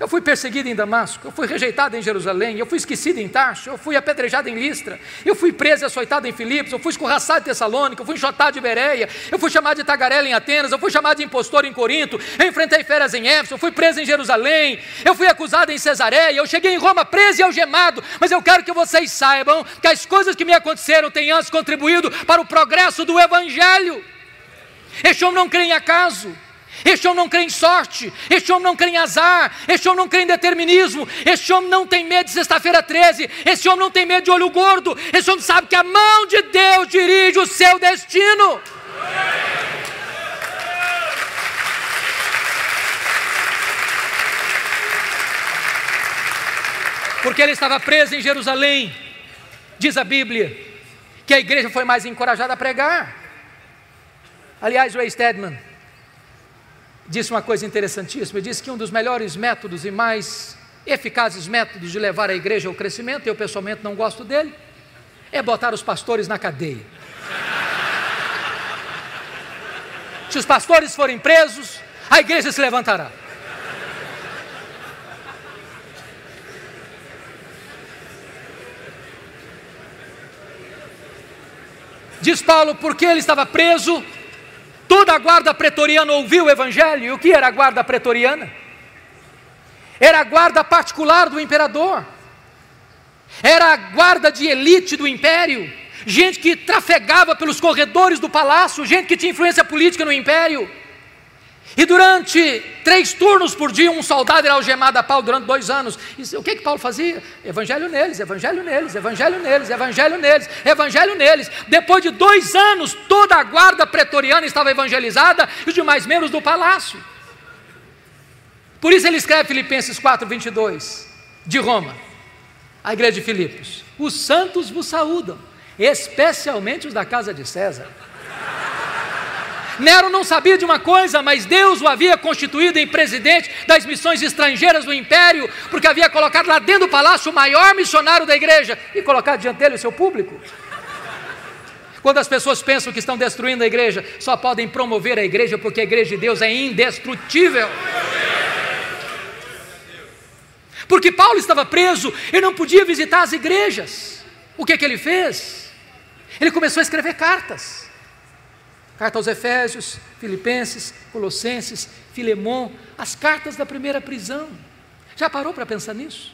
Eu fui perseguido em Damasco, eu fui rejeitado em Jerusalém, eu fui esquecido em Tarso, eu fui apedrejado em Listra, eu fui preso e açoitado em Filipos, eu fui escorraçado em Tessalônica, eu fui enxotado de Bereia, eu fui chamado de tagarela em Atenas, eu fui chamado de impostor em Corinto, eu enfrentei feras em Éfeso, eu fui preso em Jerusalém, eu fui acusado em Cesareia, eu cheguei em Roma preso e algemado, mas eu quero que vocês saibam que as coisas que me aconteceram têm antes contribuído para o progresso do Evangelho. Este homem não crê em acaso, este homem não crê em sorte, este homem não crê em azar, este homem não crê em determinismo, este homem não tem medo de sexta-feira 13, este homem não tem medo de olho gordo, este homem sabe que a mão de Deus dirige o seu destino. Porque ele estava preso em Jerusalém, diz a Bíblia, que a igreja foi mais encorajada a pregar. Aliás, Ray Stedman, disse uma coisa interessantíssima. Ele disse que um dos melhores métodos e mais eficazes métodos de levar a igreja ao crescimento, eu pessoalmente não gosto dele, é botar os pastores na cadeia. Se os pastores forem presos, a igreja se levantará. Diz Paulo, porque ele estava preso, Toda a guarda pretoriana ouviu o evangelho. E o que era a guarda pretoriana? Era a guarda particular do imperador. Era a guarda de elite do império. Gente que trafegava pelos corredores do palácio, gente que tinha influência política no império. E durante três turnos por dia, um soldado era algemado a pau durante dois anos. E o que que Paulo fazia? Evangelho neles, evangelho neles, evangelho neles, evangelho neles, evangelho neles. Depois de dois anos, toda a guarda pretoriana estava evangelizada e os demais membros do palácio. Por isso ele escreve Filipenses 4, 22, de Roma, a igreja de Filipos: Os santos vos saúdam, especialmente os da casa de César. Nero não sabia de uma coisa, mas Deus o havia constituído em presidente das missões estrangeiras do império, porque havia colocado lá dentro do palácio o maior missionário da igreja e colocado diante dele o seu público. Quando as pessoas pensam que estão destruindo a igreja, só podem promover a igreja porque a igreja de Deus é indestrutível. Porque Paulo estava preso, ele não podia visitar as igrejas. O que, que ele fez? Ele começou a escrever cartas. Carta aos Efésios, Filipenses, Colossenses, Filemon, as cartas da primeira prisão. Já parou para pensar nisso?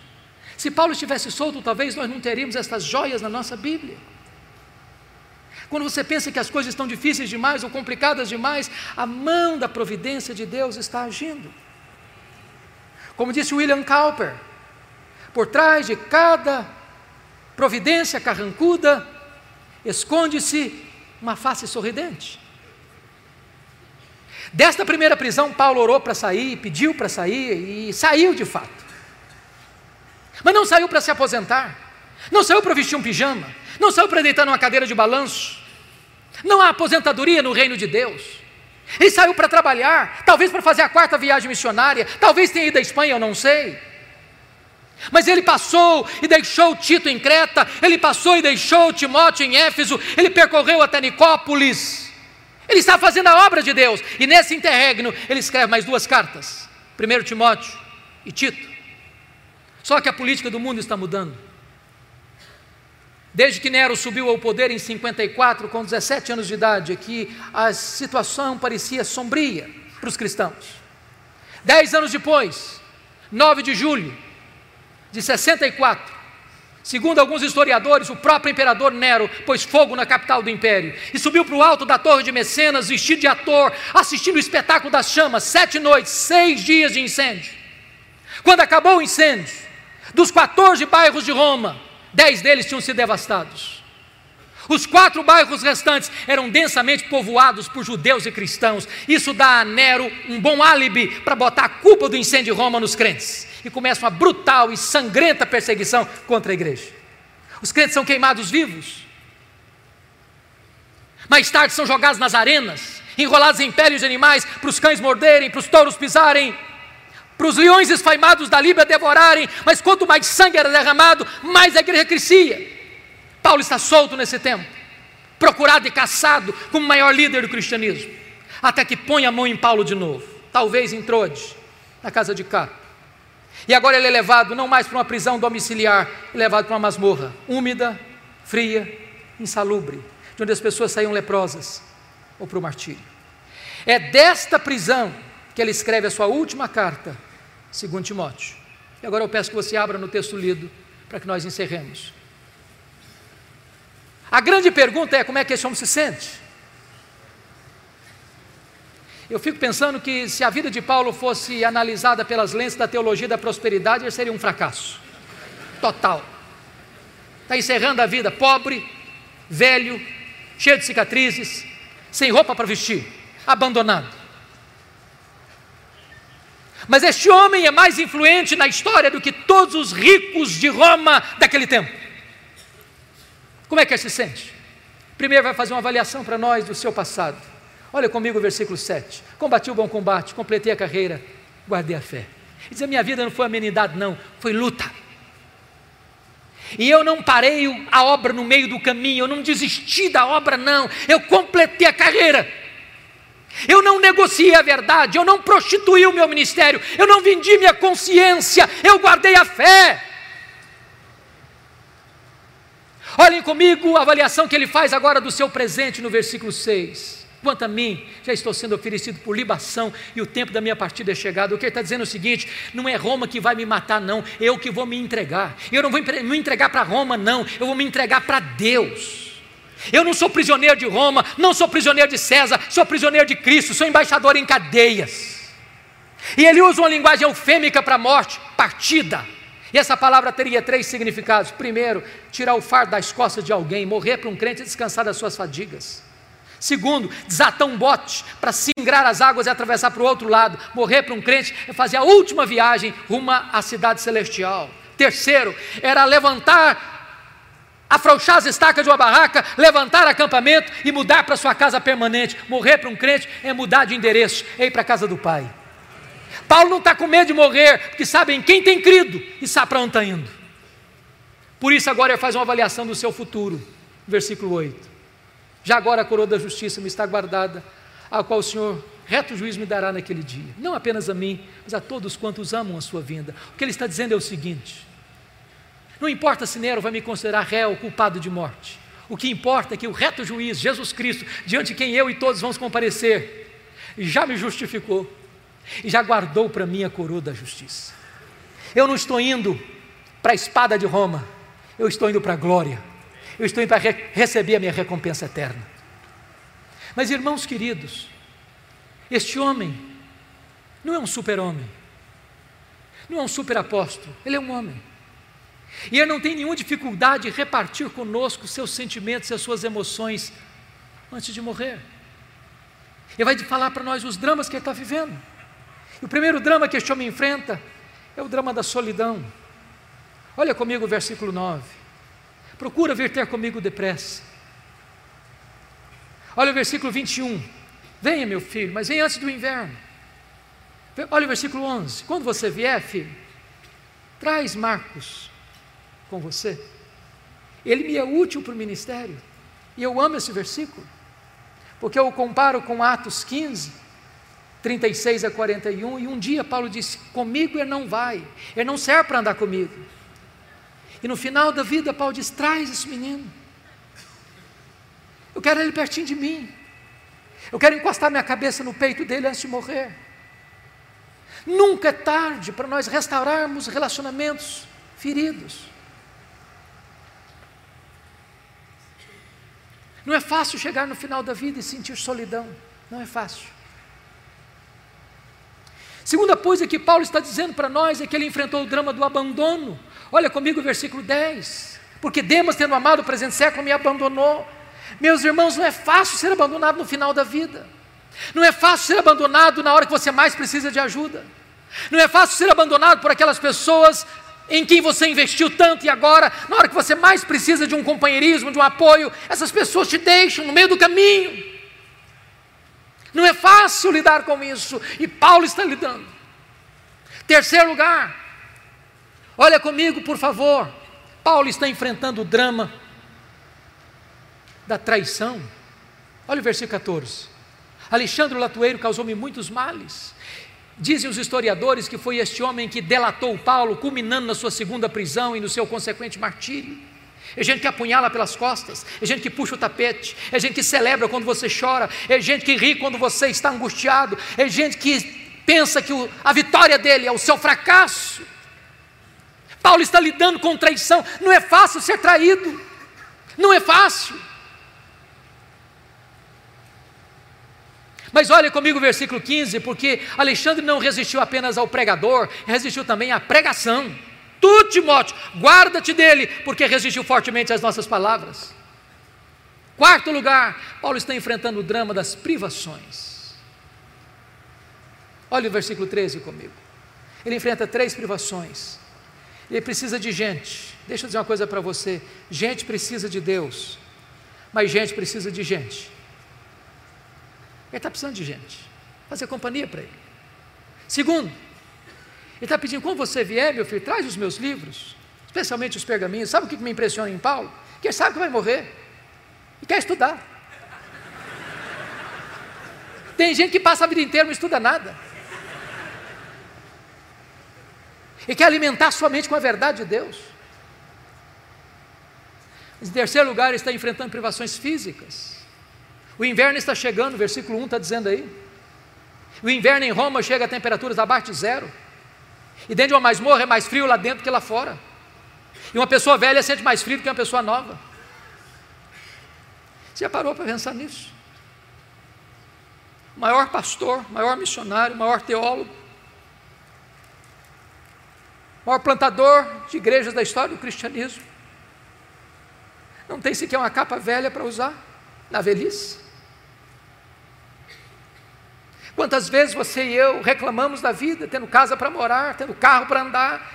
Se Paulo estivesse solto, talvez nós não teríamos estas joias na nossa Bíblia. Quando você pensa que as coisas estão difíceis demais ou complicadas demais, a mão da providência de Deus está agindo. Como disse William Cowper, por trás de cada providência carrancuda, esconde-se uma face sorridente. Desta primeira prisão, Paulo orou para sair, pediu para sair e saiu de fato. Mas não saiu para se aposentar, não saiu para vestir um pijama, não saiu para deitar numa cadeira de balanço, não há aposentadoria no reino de Deus. Ele saiu para trabalhar, talvez para fazer a quarta viagem missionária, talvez tenha ido à Espanha, eu não sei. Mas ele passou e deixou Tito em Creta, ele passou e deixou Timóteo em Éfeso, ele percorreu até Nicópolis. Ele está fazendo a obra de Deus, e nesse interregno ele escreve mais duas cartas: 1 Timóteo e Tito. Só que a política do mundo está mudando. Desde que Nero subiu ao poder em 54, com 17 anos de idade, que a situação parecia sombria para os cristãos. Dez anos depois, 9 de julho de 64, segundo alguns historiadores, o próprio imperador Nero pôs fogo na capital do império e subiu para o alto da torre de Mecenas, vestido de ator, assistindo o espetáculo das chamas, sete noites, seis dias de incêndio. Quando acabou o incêndio, dos 14 bairros de Roma, dez deles tinham sido devastados. Os quatro bairros restantes eram densamente povoados por judeus e cristãos. Isso dá a Nero um bom álibi para botar a culpa do incêndio de Roma nos crentes. E começa uma brutal e sangrenta perseguição contra a igreja. Os crentes são queimados vivos. Mais tarde são jogados nas arenas, enrolados em peles de animais, para os cães morderem, para os touros pisarem para os leões esfaimados da Líbia devorarem, mas quanto mais sangue era derramado, mais a igreja crescia. Paulo está solto nesse tempo, procurado e caçado como maior líder do cristianismo, até que põe a mão em Paulo de novo, talvez em Troade, na casa de Cá. E agora ele é levado não mais para uma prisão domiciliar, é levado para uma masmorra, úmida, fria, insalubre, de onde as pessoas saíam leprosas, ou para o martírio. É desta prisão que ele escreve a sua última carta segundo Timóteo. E agora eu peço que você abra no texto lido para que nós encerremos. A grande pergunta é como é que esse homem se sente? Eu fico pensando que se a vida de Paulo fosse analisada pelas lentes da teologia da prosperidade, ele seria um fracasso. Total. Está encerrando a vida pobre, velho, cheio de cicatrizes, sem roupa para vestir, abandonado. Mas este homem é mais influente na história do que todos os ricos de Roma daquele tempo. Como é que ele se sente? Primeiro vai fazer uma avaliação para nós do seu passado. Olha comigo o versículo 7. Combati o bom combate, completei a carreira, guardei a fé. Ele diz: a minha vida não foi amenidade, não, foi luta. E eu não parei a obra no meio do caminho, eu não desisti da obra, não. Eu completei a carreira. Eu não negociei a verdade, eu não prostituí o meu ministério, eu não vendi minha consciência, eu guardei a fé. Olhem comigo a avaliação que ele faz agora do seu presente no versículo 6. Quanto a mim, já estou sendo oferecido por libação e o tempo da minha partida é chegado. O que ele está dizendo é o seguinte: não é Roma que vai me matar, não, eu que vou me entregar. Eu não vou me entregar para Roma, não, eu vou me entregar para Deus. Eu não sou prisioneiro de Roma, não sou prisioneiro de César, sou prisioneiro de Cristo, sou embaixador em cadeias. E ele usa uma linguagem eufêmica para a morte, partida. E essa palavra teria três significados. Primeiro, tirar o fardo das costas de alguém, morrer para um crente e descansar das suas fadigas. Segundo, desatar um bote para singrar as águas e atravessar para o outro lado. Morrer para um crente é fazer a última viagem rumo à cidade celestial. Terceiro, era levantar afrouxar as estacas de uma barraca, levantar acampamento e mudar para sua casa permanente. Morrer para um crente é mudar de endereço, é ir para a casa do Pai. Paulo não está com medo de morrer, porque sabe em quem tem crido e sabe para onde está indo. Por isso, agora ele faz uma avaliação do seu futuro. Versículo 8. Já agora a coroa da justiça me está guardada, a qual o Senhor, reto juiz, me dará naquele dia. Não apenas a mim, mas a todos quantos amam a sua vinda. O que ele está dizendo é o seguinte: não importa se Nero vai me considerar réu, culpado de morte. O que importa é que o reto juiz, Jesus Cristo, diante de quem eu e todos vamos comparecer, já me justificou e já guardou para mim a coroa da justiça. Eu não estou indo para a espada de Roma, eu estou indo para a glória, eu estou indo para re receber a minha recompensa eterna. Mas irmãos queridos, este homem não é um super-homem, não é um super-apóstolo, ele é um homem. E ele não tem nenhuma dificuldade em repartir conosco seus sentimentos e as suas emoções antes de morrer. Ele vai falar para nós os dramas que ele está vivendo. E o primeiro drama que este homem enfrenta é o drama da solidão. Olha comigo o versículo 9. Procura vir ter comigo depressa. Olha o versículo 21. Venha, meu filho, mas venha antes do inverno. Olha o versículo 11. Quando você vier, filho, traz Marcos com você. Ele me é útil para o ministério. E eu amo esse versículo, porque eu o comparo com Atos 15, 36 a 41, e um dia Paulo disse: Comigo ele não vai, ele não serve para andar comigo. E no final da vida, Paulo diz: Traz esse menino. Eu quero ele pertinho de mim. Eu quero encostar minha cabeça no peito dele antes de morrer. Nunca é tarde para nós restaurarmos relacionamentos feridos. Não é fácil chegar no final da vida e sentir solidão. Não é fácil. Segunda coisa que Paulo está dizendo para nós é que ele enfrentou o drama do abandono. Olha comigo o versículo 10. Porque Demas, tendo amado o presente século, me abandonou. Meus irmãos, não é fácil ser abandonado no final da vida. Não é fácil ser abandonado na hora que você mais precisa de ajuda. Não é fácil ser abandonado por aquelas pessoas em quem você investiu tanto e agora, na hora que você mais precisa de um companheirismo, de um apoio, essas pessoas te deixam no meio do caminho. Não é fácil lidar com isso, e Paulo está lidando. Terceiro lugar, olha comigo, por favor. Paulo está enfrentando o drama da traição. Olha o versículo 14. Alexandre Latueiro causou-me muitos males. Dizem os historiadores que foi este homem que delatou Paulo, culminando na sua segunda prisão e no seu consequente martírio. É gente que apunhala pelas costas, é gente que puxa o tapete, é gente que celebra quando você chora, é gente que ri quando você está angustiado, é gente que pensa que o, a vitória dele é o seu fracasso. Paulo está lidando com traição, não é fácil ser traído, não é fácil. Mas olha comigo o versículo 15, porque Alexandre não resistiu apenas ao pregador, resistiu também à pregação. Tu, Timóteo, guarda-te dele, porque resistiu fortemente às nossas palavras. Quarto lugar, Paulo está enfrentando o drama das privações. Olha o versículo 13 comigo. Ele enfrenta três privações. Ele precisa de gente. Deixa eu dizer uma coisa para você: gente precisa de Deus, mas gente precisa de gente. Ele está precisando de gente, fazer companhia para ele. Segundo, ele está pedindo: quando você vier, meu filho, traz os meus livros, especialmente os pergaminhos. Sabe o que me impressiona em Paulo? Que ele sabe que vai morrer e quer estudar. Tem gente que passa a vida inteira não estuda nada. E quer alimentar sua mente com a verdade de Deus. Em terceiro lugar, ele está enfrentando privações físicas. O inverno está chegando, versículo 1 está dizendo aí. O inverno em Roma chega a temperaturas abaixo de zero. E dentro de uma masmorra é mais frio lá dentro que lá fora. E uma pessoa velha sente mais frio do que uma pessoa nova. Você já parou para pensar nisso? O maior pastor, maior missionário, maior teólogo, maior plantador de igrejas da história do cristianismo. Não tem sequer uma capa velha para usar na velhice. Quantas vezes você e eu reclamamos da vida, tendo casa para morar, tendo carro para andar,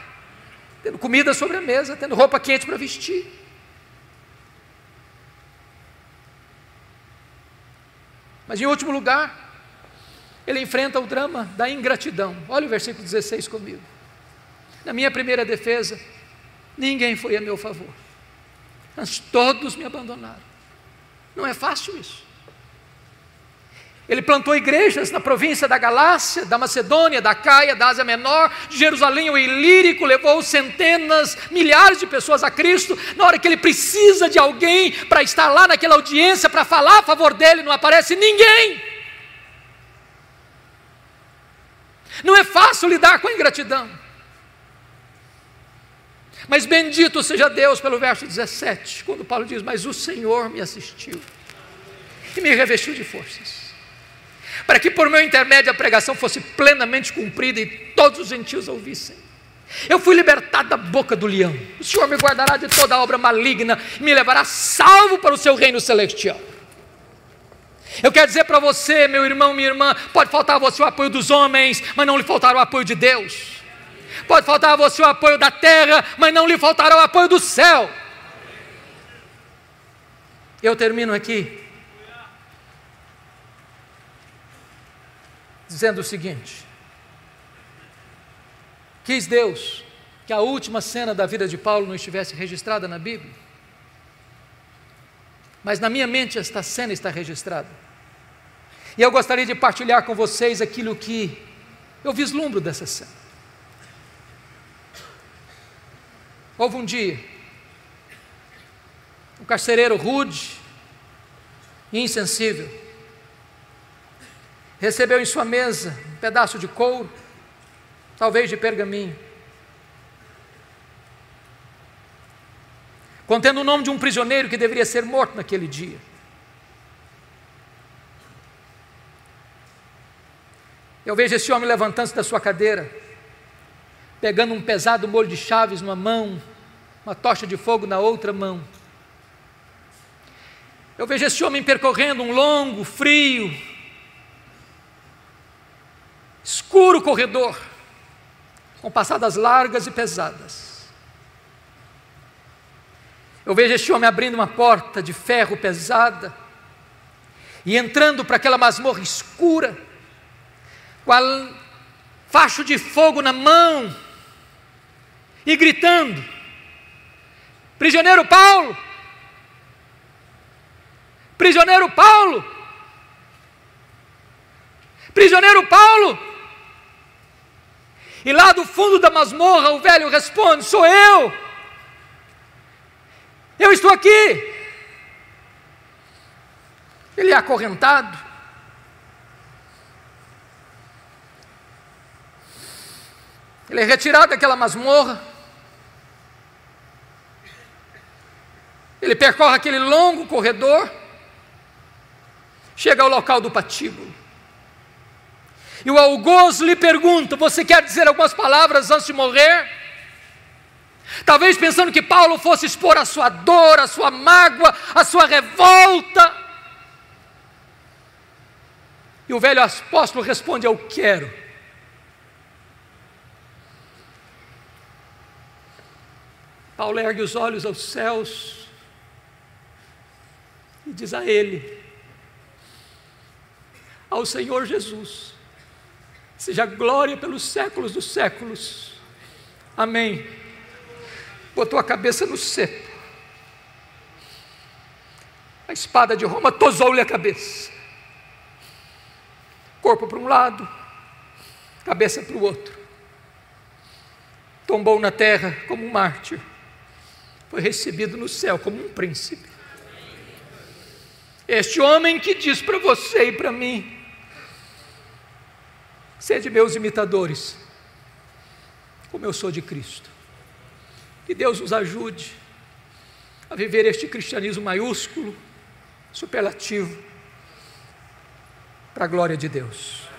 tendo comida sobre a mesa, tendo roupa quente para vestir. Mas em último lugar, ele enfrenta o drama da ingratidão. Olha o versículo 16 comigo. Na minha primeira defesa, ninguém foi a meu favor, mas todos me abandonaram. Não é fácil isso. Ele plantou igrejas na província da Galácia, da Macedônia, da Caia, da Ásia Menor, de Jerusalém, o Ilírico, levou centenas, milhares de pessoas a Cristo. Na hora que ele precisa de alguém para estar lá naquela audiência, para falar a favor dele, não aparece ninguém. Não é fácil lidar com a ingratidão. Mas bendito seja Deus pelo verso 17, quando Paulo diz: Mas o Senhor me assistiu e me revestiu de forças, para que por meu intermédio a pregação fosse plenamente cumprida e todos os gentios ouvissem. Eu fui libertado da boca do leão. O Senhor me guardará de toda obra maligna e me levará salvo para o seu reino celestial. Eu quero dizer para você, meu irmão, minha irmã, pode faltar a você o apoio dos homens, mas não lhe faltará o apoio de Deus. Pode faltar a você o apoio da terra, mas não lhe faltará o apoio do céu. Eu termino aqui dizendo o seguinte: quis Deus que a última cena da vida de Paulo não estivesse registrada na Bíblia, mas na minha mente esta cena está registrada. E eu gostaria de partilhar com vocês aquilo que eu vislumbro dessa cena. Houve um dia, um carcereiro rude e insensível recebeu em sua mesa um pedaço de couro, talvez de pergaminho, contendo o nome de um prisioneiro que deveria ser morto naquele dia. Eu vejo esse homem levantando-se da sua cadeira, pegando um pesado molho de chaves numa mão, uma tocha de fogo na outra mão. Eu vejo esse homem percorrendo um longo, frio, escuro corredor, com passadas largas e pesadas. Eu vejo este homem abrindo uma porta de ferro pesada e entrando para aquela masmorra escura, com a facho de fogo na mão e gritando: Prisioneiro Paulo! Prisioneiro Paulo! Prisioneiro Paulo! E lá do fundo da masmorra o velho responde: Sou eu! Eu estou aqui! Ele é acorrentado, Ele é retirado daquela masmorra. Ele percorre aquele longo corredor, chega ao local do patíbulo. E o algoz lhe pergunta: Você quer dizer algumas palavras antes de morrer? Talvez pensando que Paulo fosse expor a sua dor, a sua mágoa, a sua revolta. E o velho apóstolo responde: Eu quero. Paulo ergue os olhos aos céus e diz a Ele, ao Senhor Jesus, seja glória pelos séculos dos séculos. Amém. Botou a cabeça no cepo. A espada de Roma tosou-lhe a cabeça. Corpo para um lado, cabeça para o outro. Tombou na terra como um mártir foi recebido no céu como um príncipe. Este homem que diz para você e para mim: sede meus imitadores, como eu sou de Cristo. Que Deus nos ajude a viver este cristianismo maiúsculo, superlativo, para a glória de Deus.